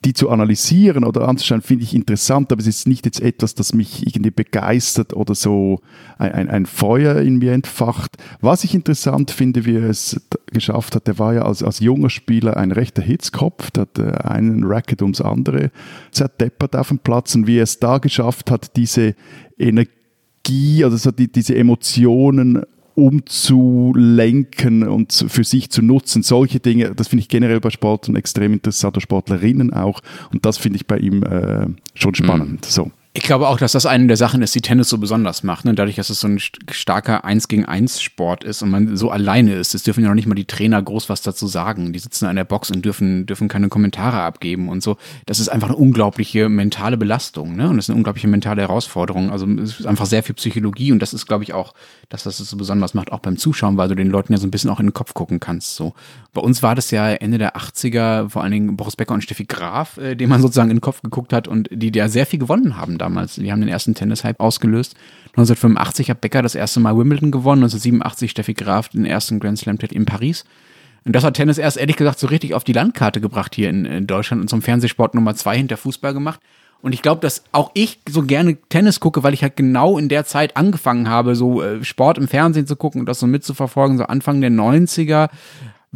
die zu analysieren oder anzuschauen, finde ich interessant, aber es ist nicht jetzt etwas, das mich irgendwie begeistert oder so ein, ein, ein Feuer in mir entfacht. Was ich interessant finde, wie er es geschafft hat, der war ja als, als junger Spieler ein rechter Hitzkopf, der hat äh, einen Racket ums andere zerdeppert auf dem Platz und wie er es da geschafft hat, diese Energie, also so die, diese Emotionen umzulenken und für sich zu nutzen. Solche Dinge, das finde ich generell bei Sportlern extrem interessant, oder Sportlerinnen auch. Und das finde ich bei ihm äh, schon spannend. So. Ich glaube auch, dass das eine der Sachen ist, die Tennis so besonders macht. Ne? Dadurch, dass es so ein st- starker 1 gegen 1 Sport ist und man so alleine ist, es dürfen ja noch nicht mal die Trainer groß was dazu sagen. Die sitzen an der Box und dürfen, dürfen keine Kommentare abgeben und so. Das ist einfach eine unglaubliche mentale Belastung. Ne? Und das ist eine unglaubliche mentale Herausforderung. Also es ist einfach sehr viel Psychologie und das ist, glaube ich, auch, das es so besonders macht, auch beim Zuschauen, weil du den Leuten ja so ein bisschen auch in den Kopf gucken kannst. So. Bei uns war das ja Ende der 80er, vor allen Dingen Boris Becker und Steffi Graf, äh, dem man sozusagen in den Kopf geguckt hat und die ja sehr viel gewonnen haben damals. Die haben den ersten Tennis-Hype ausgelöst. 1985 hat Becker das erste Mal Wimbledon gewonnen, 1987 Steffi Graf den ersten Grand Slam-Titel in Paris. Und das hat Tennis erst ehrlich gesagt so richtig auf die Landkarte gebracht hier in, in Deutschland und zum Fernsehsport Nummer zwei hinter Fußball gemacht. Und ich glaube, dass auch ich so gerne Tennis gucke, weil ich halt genau in der Zeit angefangen habe, so äh, Sport im Fernsehen zu gucken und das so mitzuverfolgen. So Anfang der 90er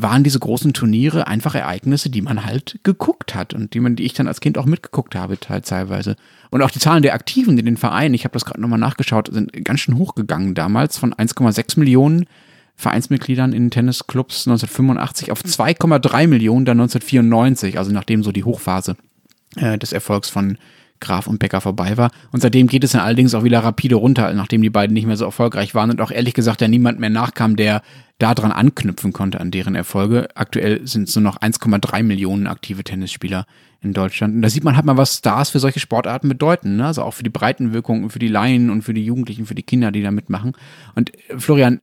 waren diese großen Turniere einfach Ereignisse, die man halt geguckt hat und die man, die ich dann als Kind auch mitgeguckt habe, teil- teilweise. Und auch die Zahlen der Aktiven in den Vereinen, ich habe das gerade nochmal nachgeschaut, sind ganz schön hochgegangen damals von 1,6 Millionen Vereinsmitgliedern in Tennisclubs 1985 auf 2,3 Millionen dann 1994, also nachdem so die Hochphase äh, des Erfolgs von Graf und Becker vorbei war. Und seitdem geht es dann allerdings auch wieder rapide runter, nachdem die beiden nicht mehr so erfolgreich waren und auch ehrlich gesagt ja niemand mehr nachkam, der daran anknüpfen konnte an deren Erfolge. Aktuell sind es nur noch 1,3 Millionen aktive Tennisspieler in Deutschland. Und da sieht man halt mal, was Stars für solche Sportarten bedeuten. Ne? Also auch für die Breitenwirkung, für die Laien und für die Jugendlichen, für die Kinder, die da mitmachen. Und äh, Florian,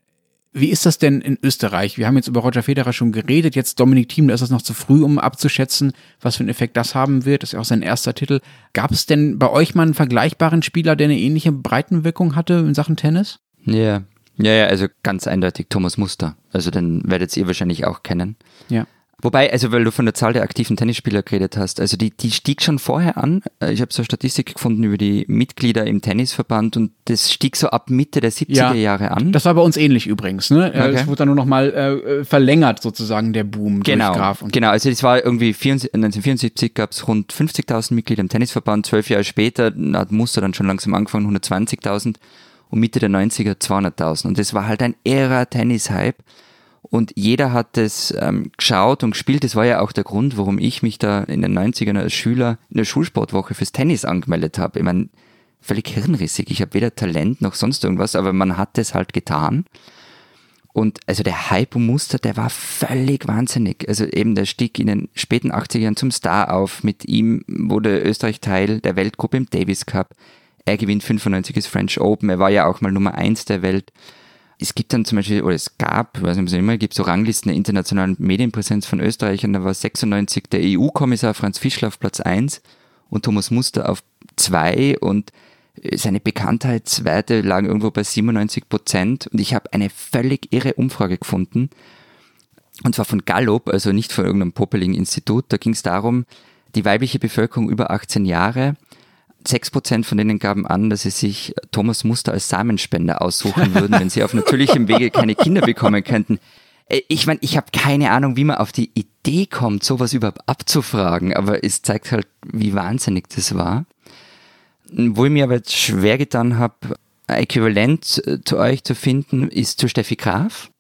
wie ist das denn in Österreich? Wir haben jetzt über Roger Federer schon geredet. Jetzt Dominik Thiem, da ist es noch zu früh, um abzuschätzen, was für einen Effekt das haben wird. Das ist ja auch sein erster Titel. Gab es denn bei euch mal einen vergleichbaren Spieler, der eine ähnliche Breitenwirkung hatte in Sachen Tennis? Ja, ja, ja, also ganz eindeutig Thomas Muster. Also den werdet ihr wahrscheinlich auch kennen. Ja. Wobei, also weil du von der Zahl der aktiven Tennisspieler geredet hast, also die, die stieg schon vorher an. Äh, ich habe so eine Statistik gefunden über die Mitglieder im Tennisverband und das stieg so ab Mitte der 70er ja, Jahre an. Das war bei uns ähnlich übrigens. Ne? Äh, okay. Es wurde dann nur noch mal äh, verlängert sozusagen der Boom genau, durch Graf. Und genau, also es war irgendwie 1974 gab es rund 50.000 Mitglieder im Tennisverband, zwölf Jahre später hat Muster dann schon langsam angefangen, 120.000 und Mitte der 90er 200.000 und das war halt ein irrer Tennis-Hype und jeder hat es ähm, geschaut und gespielt. Das war ja auch der Grund, warum ich mich da in den 90ern als Schüler in der Schulsportwoche fürs Tennis angemeldet habe. Ich meine, völlig hirnrissig. Ich habe weder Talent noch sonst irgendwas, aber man hat es halt getan. Und also der Hype um Muster, der war völlig wahnsinnig. Also eben der stieg in den späten 80ern zum Star auf. Mit ihm wurde Österreich Teil der Weltgruppe im Davis Cup. Er gewinnt 95 das French Open. Er war ja auch mal Nummer eins der Welt es gibt dann zum Beispiel, oder es gab, weiß nicht, es immer gibt, so Ranglisten der internationalen Medienpräsenz von Österreich und da war 96 der EU-Kommissar Franz Fischler auf Platz 1 und Thomas Muster auf 2 und äh, seine Bekanntheitswerte lagen irgendwo bei 97 Prozent und ich habe eine völlig irre Umfrage gefunden und zwar von Gallup, also nicht von irgendeinem poppeligen Institut, da ging es darum, die weibliche Bevölkerung über 18 Jahre Sechs Prozent von denen gaben an, dass sie sich Thomas Muster als Samenspender aussuchen würden, wenn sie auf natürlichem Wege keine Kinder bekommen könnten. Äh, ich meine, ich habe keine Ahnung, wie man auf die Idee kommt, sowas überhaupt abzufragen, aber es zeigt halt, wie wahnsinnig das war. Wo ich mir aber jetzt schwer getan habe, äquivalent äh, zu euch zu finden, ist zu Steffi Graf.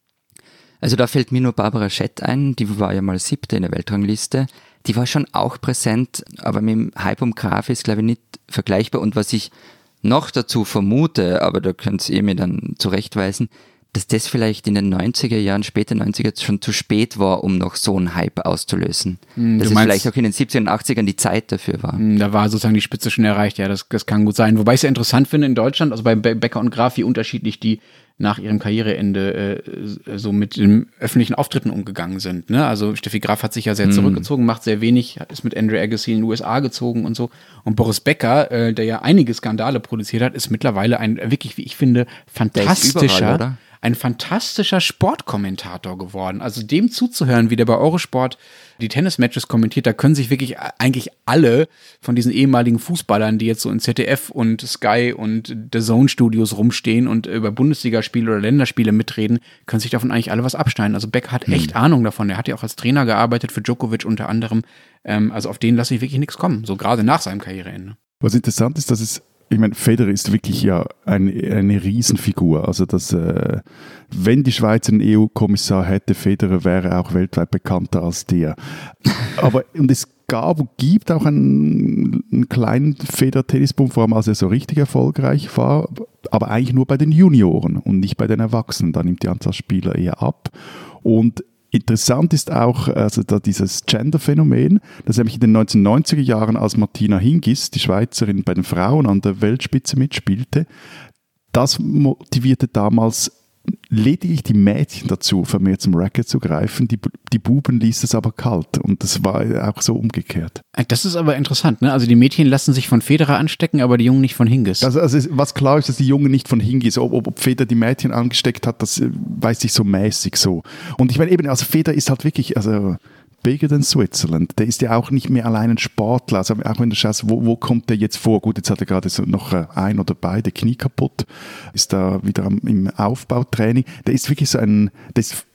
Also da fällt mir nur Barbara Schett ein, die war ja mal siebte in der Weltrangliste die war schon auch präsent, aber mit dem Hype um Graf ist, glaube ich, nicht vergleichbar. Und was ich noch dazu vermute, aber da könnt ihr mir dann zurechtweisen, dass das vielleicht in den 90er Jahren, später 90er schon zu spät war, um noch so einen Hype auszulösen. Mm, dass es vielleicht auch in den 70er und 80ern die Zeit dafür war. Hm, da war sozusagen die Spitze schon erreicht, ja, das, das kann gut sein. Wobei ich es ja interessant finde in Deutschland, also bei Becker und Graf, wie unterschiedlich die nach ihrem Karriereende äh, so mit den öffentlichen Auftritten umgegangen sind. Ne? Also Steffi Graf hat sich ja sehr mhm. zurückgezogen, macht sehr wenig, ist mit Andrew Agassi in den USA gezogen und so. Und Boris Becker, äh, der ja einige Skandale produziert hat, ist mittlerweile ein wirklich, wie ich finde, fantastischer, überall, ein fantastischer Sportkommentator geworden. Also dem zuzuhören, wie der bei Eurosport die Tennismatches kommentiert, da können sich wirklich eigentlich alle von diesen ehemaligen Fußballern, die jetzt so in ZDF und Sky und The Zone Studios rumstehen und über Bundesligaspiele oder Länderspiele mitreden, können sich davon eigentlich alle was abschneiden. Also Beck hat echt hm. Ahnung davon. Er hat ja auch als Trainer gearbeitet für Djokovic unter anderem. Ähm, also auf den lasse ich wirklich nichts kommen, so gerade nach seinem Karriereende. Was interessant ist, dass es ich meine, Federer ist wirklich ja eine, eine Riesenfigur. Also, dass, äh, wenn die Schweiz einen EU-Kommissar hätte, Federer wäre auch weltweit bekannter als der. Aber, und es gab und gibt auch einen, einen kleinen Federer-Tennisbund, vor allem als er so richtig erfolgreich war, aber eigentlich nur bei den Junioren und nicht bei den Erwachsenen. Da nimmt die Anzahl Spieler eher ab. Und Interessant ist auch also da dieses Gender-Phänomen, dass nämlich in den 1990er Jahren, als Martina Hingis, die Schweizerin bei den Frauen an der Weltspitze mitspielte, das motivierte damals lediglich die Mädchen dazu, vermehrt zum Racket zu greifen. Die, die Buben ließ es aber kalt. Und das war auch so umgekehrt. Äh, das ist aber interessant, ne? Also die Mädchen lassen sich von Federer anstecken, aber die Jungen nicht von Hingis. Also, also was klar ist, dass die Jungen nicht von Hingis, ob, ob, ob Federer die Mädchen angesteckt hat, das äh, weiß ich so mäßig so. Und ich meine eben, also Federer ist halt wirklich, also bigger than Switzerland. Der ist ja auch nicht mehr allein ein Sportler. Also auch wenn du schaust, wo, wo kommt der jetzt vor? Gut, jetzt hat er gerade noch äh, ein oder beide Knie kaputt, ist da wieder im Aufbautraining. Der ist wirklich so ein, der ist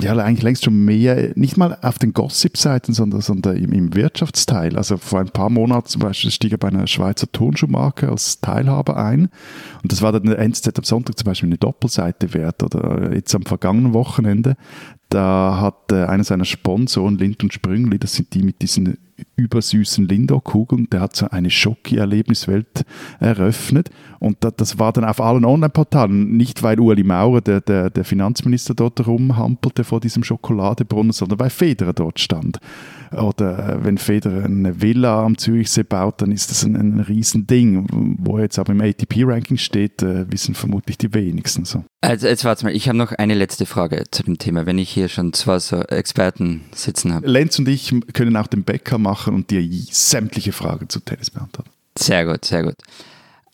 ja, eigentlich längst schon mehr, nicht mal auf den Gossip-Seiten, sondern, sondern im, im, Wirtschaftsteil. Also vor ein paar Monaten zum Beispiel stieg er bei einer Schweizer Tonschuhmarke als Teilhaber ein. Und das war dann der NZZ am Sonntag zum Beispiel eine Doppelseite wert oder jetzt am vergangenen Wochenende. Da hat äh, einer seiner Sponsoren, Lind und Sprüngli, das sind die mit diesen übersüßen Lindor-Kugeln, der hat so eine Schocki-Erlebniswelt eröffnet. Und das war dann auf allen Online-Portalen, nicht weil Ueli Maurer, der, der, der Finanzminister, dort rumhampelte vor diesem Schokoladebrunnen, sondern weil Federer dort stand. Oder äh, wenn Federer eine Villa am Zürichsee baut, dann ist das ein, ein Riesending. Wo er jetzt aber im ATP-Ranking steht, äh, wissen vermutlich die wenigsten so. Also jetzt warte mal, ich habe noch eine letzte Frage zu dem Thema, wenn ich hier schon zwei so Experten sitzen habe. Lenz und ich können auch den Bäcker machen und dir sämtliche Fragen zu Tennis beantworten. Sehr gut, sehr gut.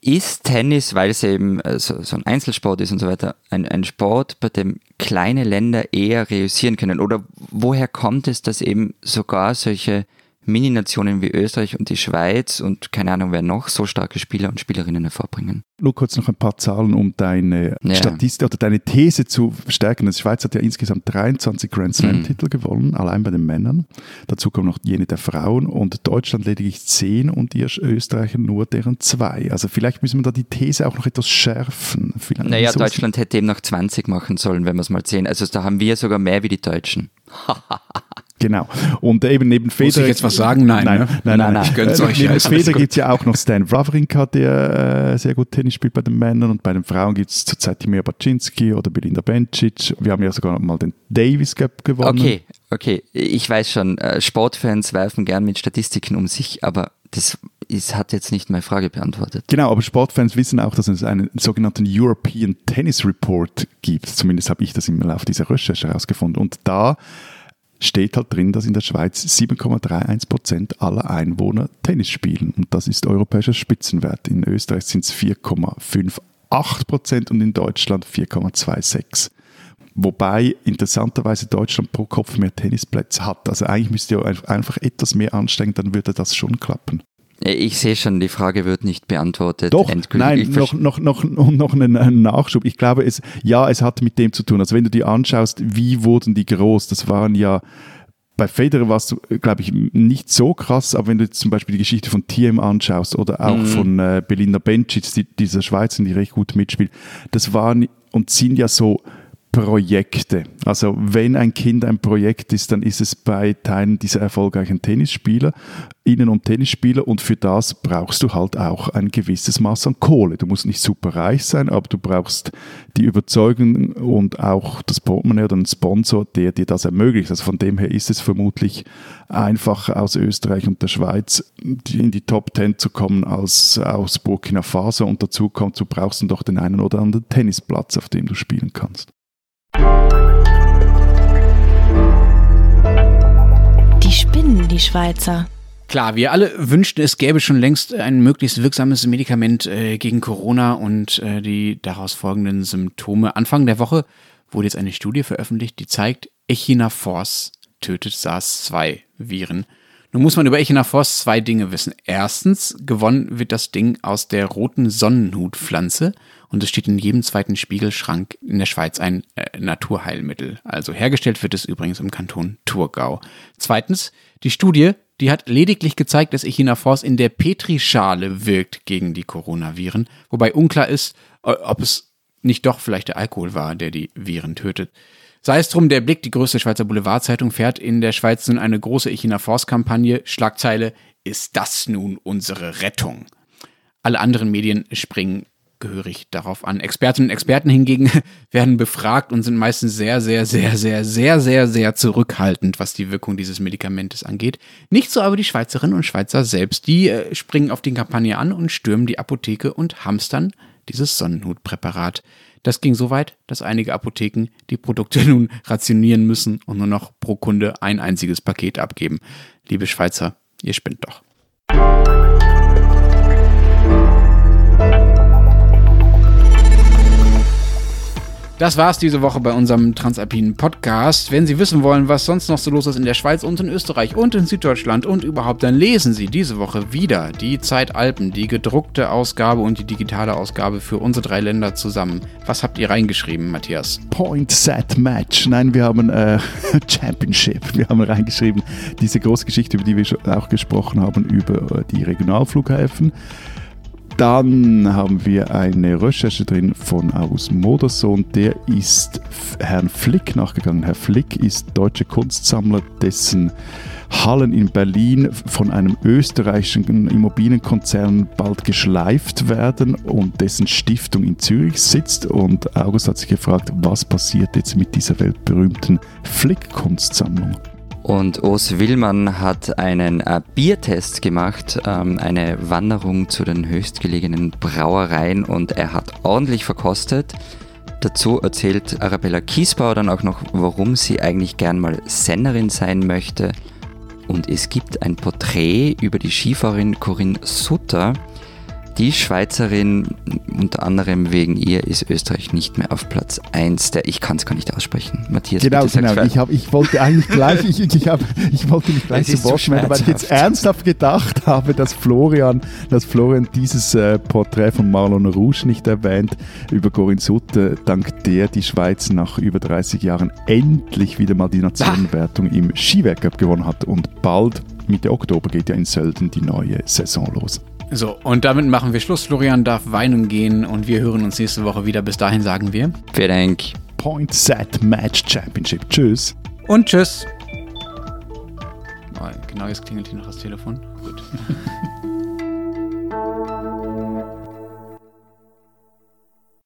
Ist Tennis, weil es eben äh, so, so, ein Einzelsport ist und so weiter, ein, ein Sport, bei dem kleine Länder eher reüssieren können? Oder woher kommt es, dass eben sogar solche Mini-Nationen wie Österreich und die Schweiz und keine Ahnung wer noch so starke Spieler und Spielerinnen hervorbringen. Nur kurz noch ein paar Zahlen, um deine ja. Statistik oder deine These zu verstärken. Die Schweiz hat ja insgesamt 23 Grand Slam-Titel mhm. gewonnen, allein bei den Männern. Dazu kommen noch jene der Frauen und Deutschland lediglich 10 und die Österreicher nur deren zwei. Also vielleicht müssen wir da die These auch noch etwas schärfen. Vielleicht naja, Deutschland hätte eben noch 20 machen sollen, wenn wir es mal sehen. Also da haben wir sogar mehr wie die Deutschen. Genau. Und eben neben Federer. Muss ich jetzt was sagen? Nein, nein, ne? nein, nein, nein. Gönn's äh, euch. Neben Federer gibt es ja auch noch Stan Wawrinka, der äh, sehr gut Tennis spielt bei den Männern und bei den Frauen gibt es zurzeit Timea Baczynski oder Belinda Bencic. Wir haben ja sogar mal den Davis Cup gewonnen. Okay, okay. Ich weiß schon, äh, Sportfans werfen gern mit Statistiken um sich, aber das ist, hat jetzt nicht meine Frage beantwortet. Genau, aber Sportfans wissen auch, dass es einen sogenannten European Tennis Report gibt. Zumindest habe ich das im Laufe dieser Recherche herausgefunden. Und da steht halt drin, dass in der Schweiz 7,31 Prozent aller Einwohner Tennis spielen. Und das ist europäischer Spitzenwert. In Österreich sind es 4,58 Prozent und in Deutschland 4,26. Wobei interessanterweise Deutschland pro Kopf mehr Tennisplätze hat. Also eigentlich müsste ihr einfach etwas mehr anstrengen, dann würde das schon klappen. Ich sehe schon, die Frage wird nicht beantwortet. Doch, nein, noch, noch, noch, noch einen Nachschub. Ich glaube, es, ja, es hat mit dem zu tun. Also wenn du dir anschaust, wie wurden die groß, das waren ja bei Federer war es, glaube ich, nicht so krass, aber wenn du jetzt zum Beispiel die Geschichte von Thiem anschaust oder auch mhm. von äh, Belinda Bencic, die, dieser Schweizer, die recht gut mitspielt, das waren und sind ja so Projekte. Also wenn ein Kind ein Projekt ist, dann ist es bei Teilen dieser erfolgreichen Tennisspieler, Innen- und Tennisspieler und für das brauchst du halt auch ein gewisses Maß an Kohle. Du musst nicht super reich sein, aber du brauchst die Überzeugung und auch das Portemonnaie oder einen Sponsor, der dir das ermöglicht. Also von dem her ist es vermutlich einfacher aus Österreich und der Schweiz in die Top Ten zu kommen als aus Burkina Faso und dazu kommt, du brauchst dann doch den einen oder anderen Tennisplatz, auf dem du spielen kannst. Die spinnen, die Schweizer. Klar, wir alle wünschten, es gäbe schon längst ein möglichst wirksames Medikament äh, gegen Corona und äh, die daraus folgenden Symptome. Anfang der Woche wurde jetzt eine Studie veröffentlicht, die zeigt, Echinafors tötet SARS-2-Viren. Nun muss man über Echinafors zwei Dinge wissen. Erstens, gewonnen wird das Ding aus der roten Sonnenhutpflanze und es steht in jedem zweiten Spiegelschrank in der Schweiz ein äh, Naturheilmittel. Also hergestellt wird es übrigens im Kanton Thurgau. Zweitens, die Studie, die hat lediglich gezeigt, dass Echinafors in der Petrischale wirkt gegen die Coronaviren, wobei unklar ist, ob es nicht doch vielleicht der Alkohol war, der die Viren tötet. Sei es drum, der Blick, die größte Schweizer Boulevardzeitung, fährt in der Schweiz nun eine große Echinafors-Kampagne. Schlagzeile, ist das nun unsere Rettung? Alle anderen Medien springen gehörig darauf an. Expertinnen und Experten hingegen werden befragt und sind meistens sehr, sehr, sehr, sehr, sehr, sehr, sehr zurückhaltend, was die Wirkung dieses Medikamentes angeht. Nicht so aber die Schweizerinnen und Schweizer selbst. Die äh, springen auf die Kampagne an und stürmen die Apotheke und hamstern dieses Sonnenhutpräparat. Das ging so weit, dass einige Apotheken die Produkte nun rationieren müssen und nur noch pro Kunde ein einziges Paket abgeben. Liebe Schweizer, ihr spinnt doch. Das war's diese Woche bei unserem Transalpinen Podcast. Wenn Sie wissen wollen, was sonst noch so los ist in der Schweiz und in Österreich und in Süddeutschland und überhaupt, dann lesen Sie diese Woche wieder die Zeit Alpen, die gedruckte Ausgabe und die digitale Ausgabe für unsere drei Länder zusammen. Was habt ihr reingeschrieben, Matthias? Point Set Match. Nein, wir haben äh, Championship. Wir haben reingeschrieben diese große Geschichte, über die wir auch gesprochen haben, über äh, die Regionalflughäfen. Dann haben wir eine Recherche drin von August Modersohn. Der ist Herrn Flick nachgegangen. Herr Flick ist deutscher Kunstsammler, dessen Hallen in Berlin von einem österreichischen Immobilienkonzern bald geschleift werden und dessen Stiftung in Zürich sitzt. Und August hat sich gefragt, was passiert jetzt mit dieser weltberühmten Flick-Kunstsammlung? Und Urs Willmann hat einen äh, Biertest gemacht, ähm, eine Wanderung zu den höchstgelegenen Brauereien und er hat ordentlich verkostet. Dazu erzählt Arabella Kiesbauer dann auch noch, warum sie eigentlich gern mal Sennerin sein möchte. Und es gibt ein Porträt über die Skifahrerin Corinne Sutter. Die Schweizerin, unter anderem wegen ihr, ist Österreich nicht mehr auf Platz 1. Der, ich kann es gar nicht aussprechen. Matthias, Genau, genau. Ich, hab, ich wollte eigentlich gleich, ich, ich, hab, ich wollte mich gleich zu Wort melden, weil ich jetzt ernsthaft gedacht habe, dass Florian, dass Florian dieses äh, Porträt von Marlon Rouge nicht erwähnt über Corinne Sutter, dank der die Schweiz nach über 30 Jahren endlich wieder mal die Nationenwertung im Skiweltcup gewonnen hat und bald Mitte Oktober geht ja in Sölden die neue Saison los. So, und damit machen wir Schluss. Florian darf weinen gehen und wir hören uns nächste Woche wieder. Bis dahin sagen wir Vielen Dank. Point Set Match Championship. Tschüss. und tschüss. Oh, genau, jetzt klingelt hier noch das Telefon. Gut.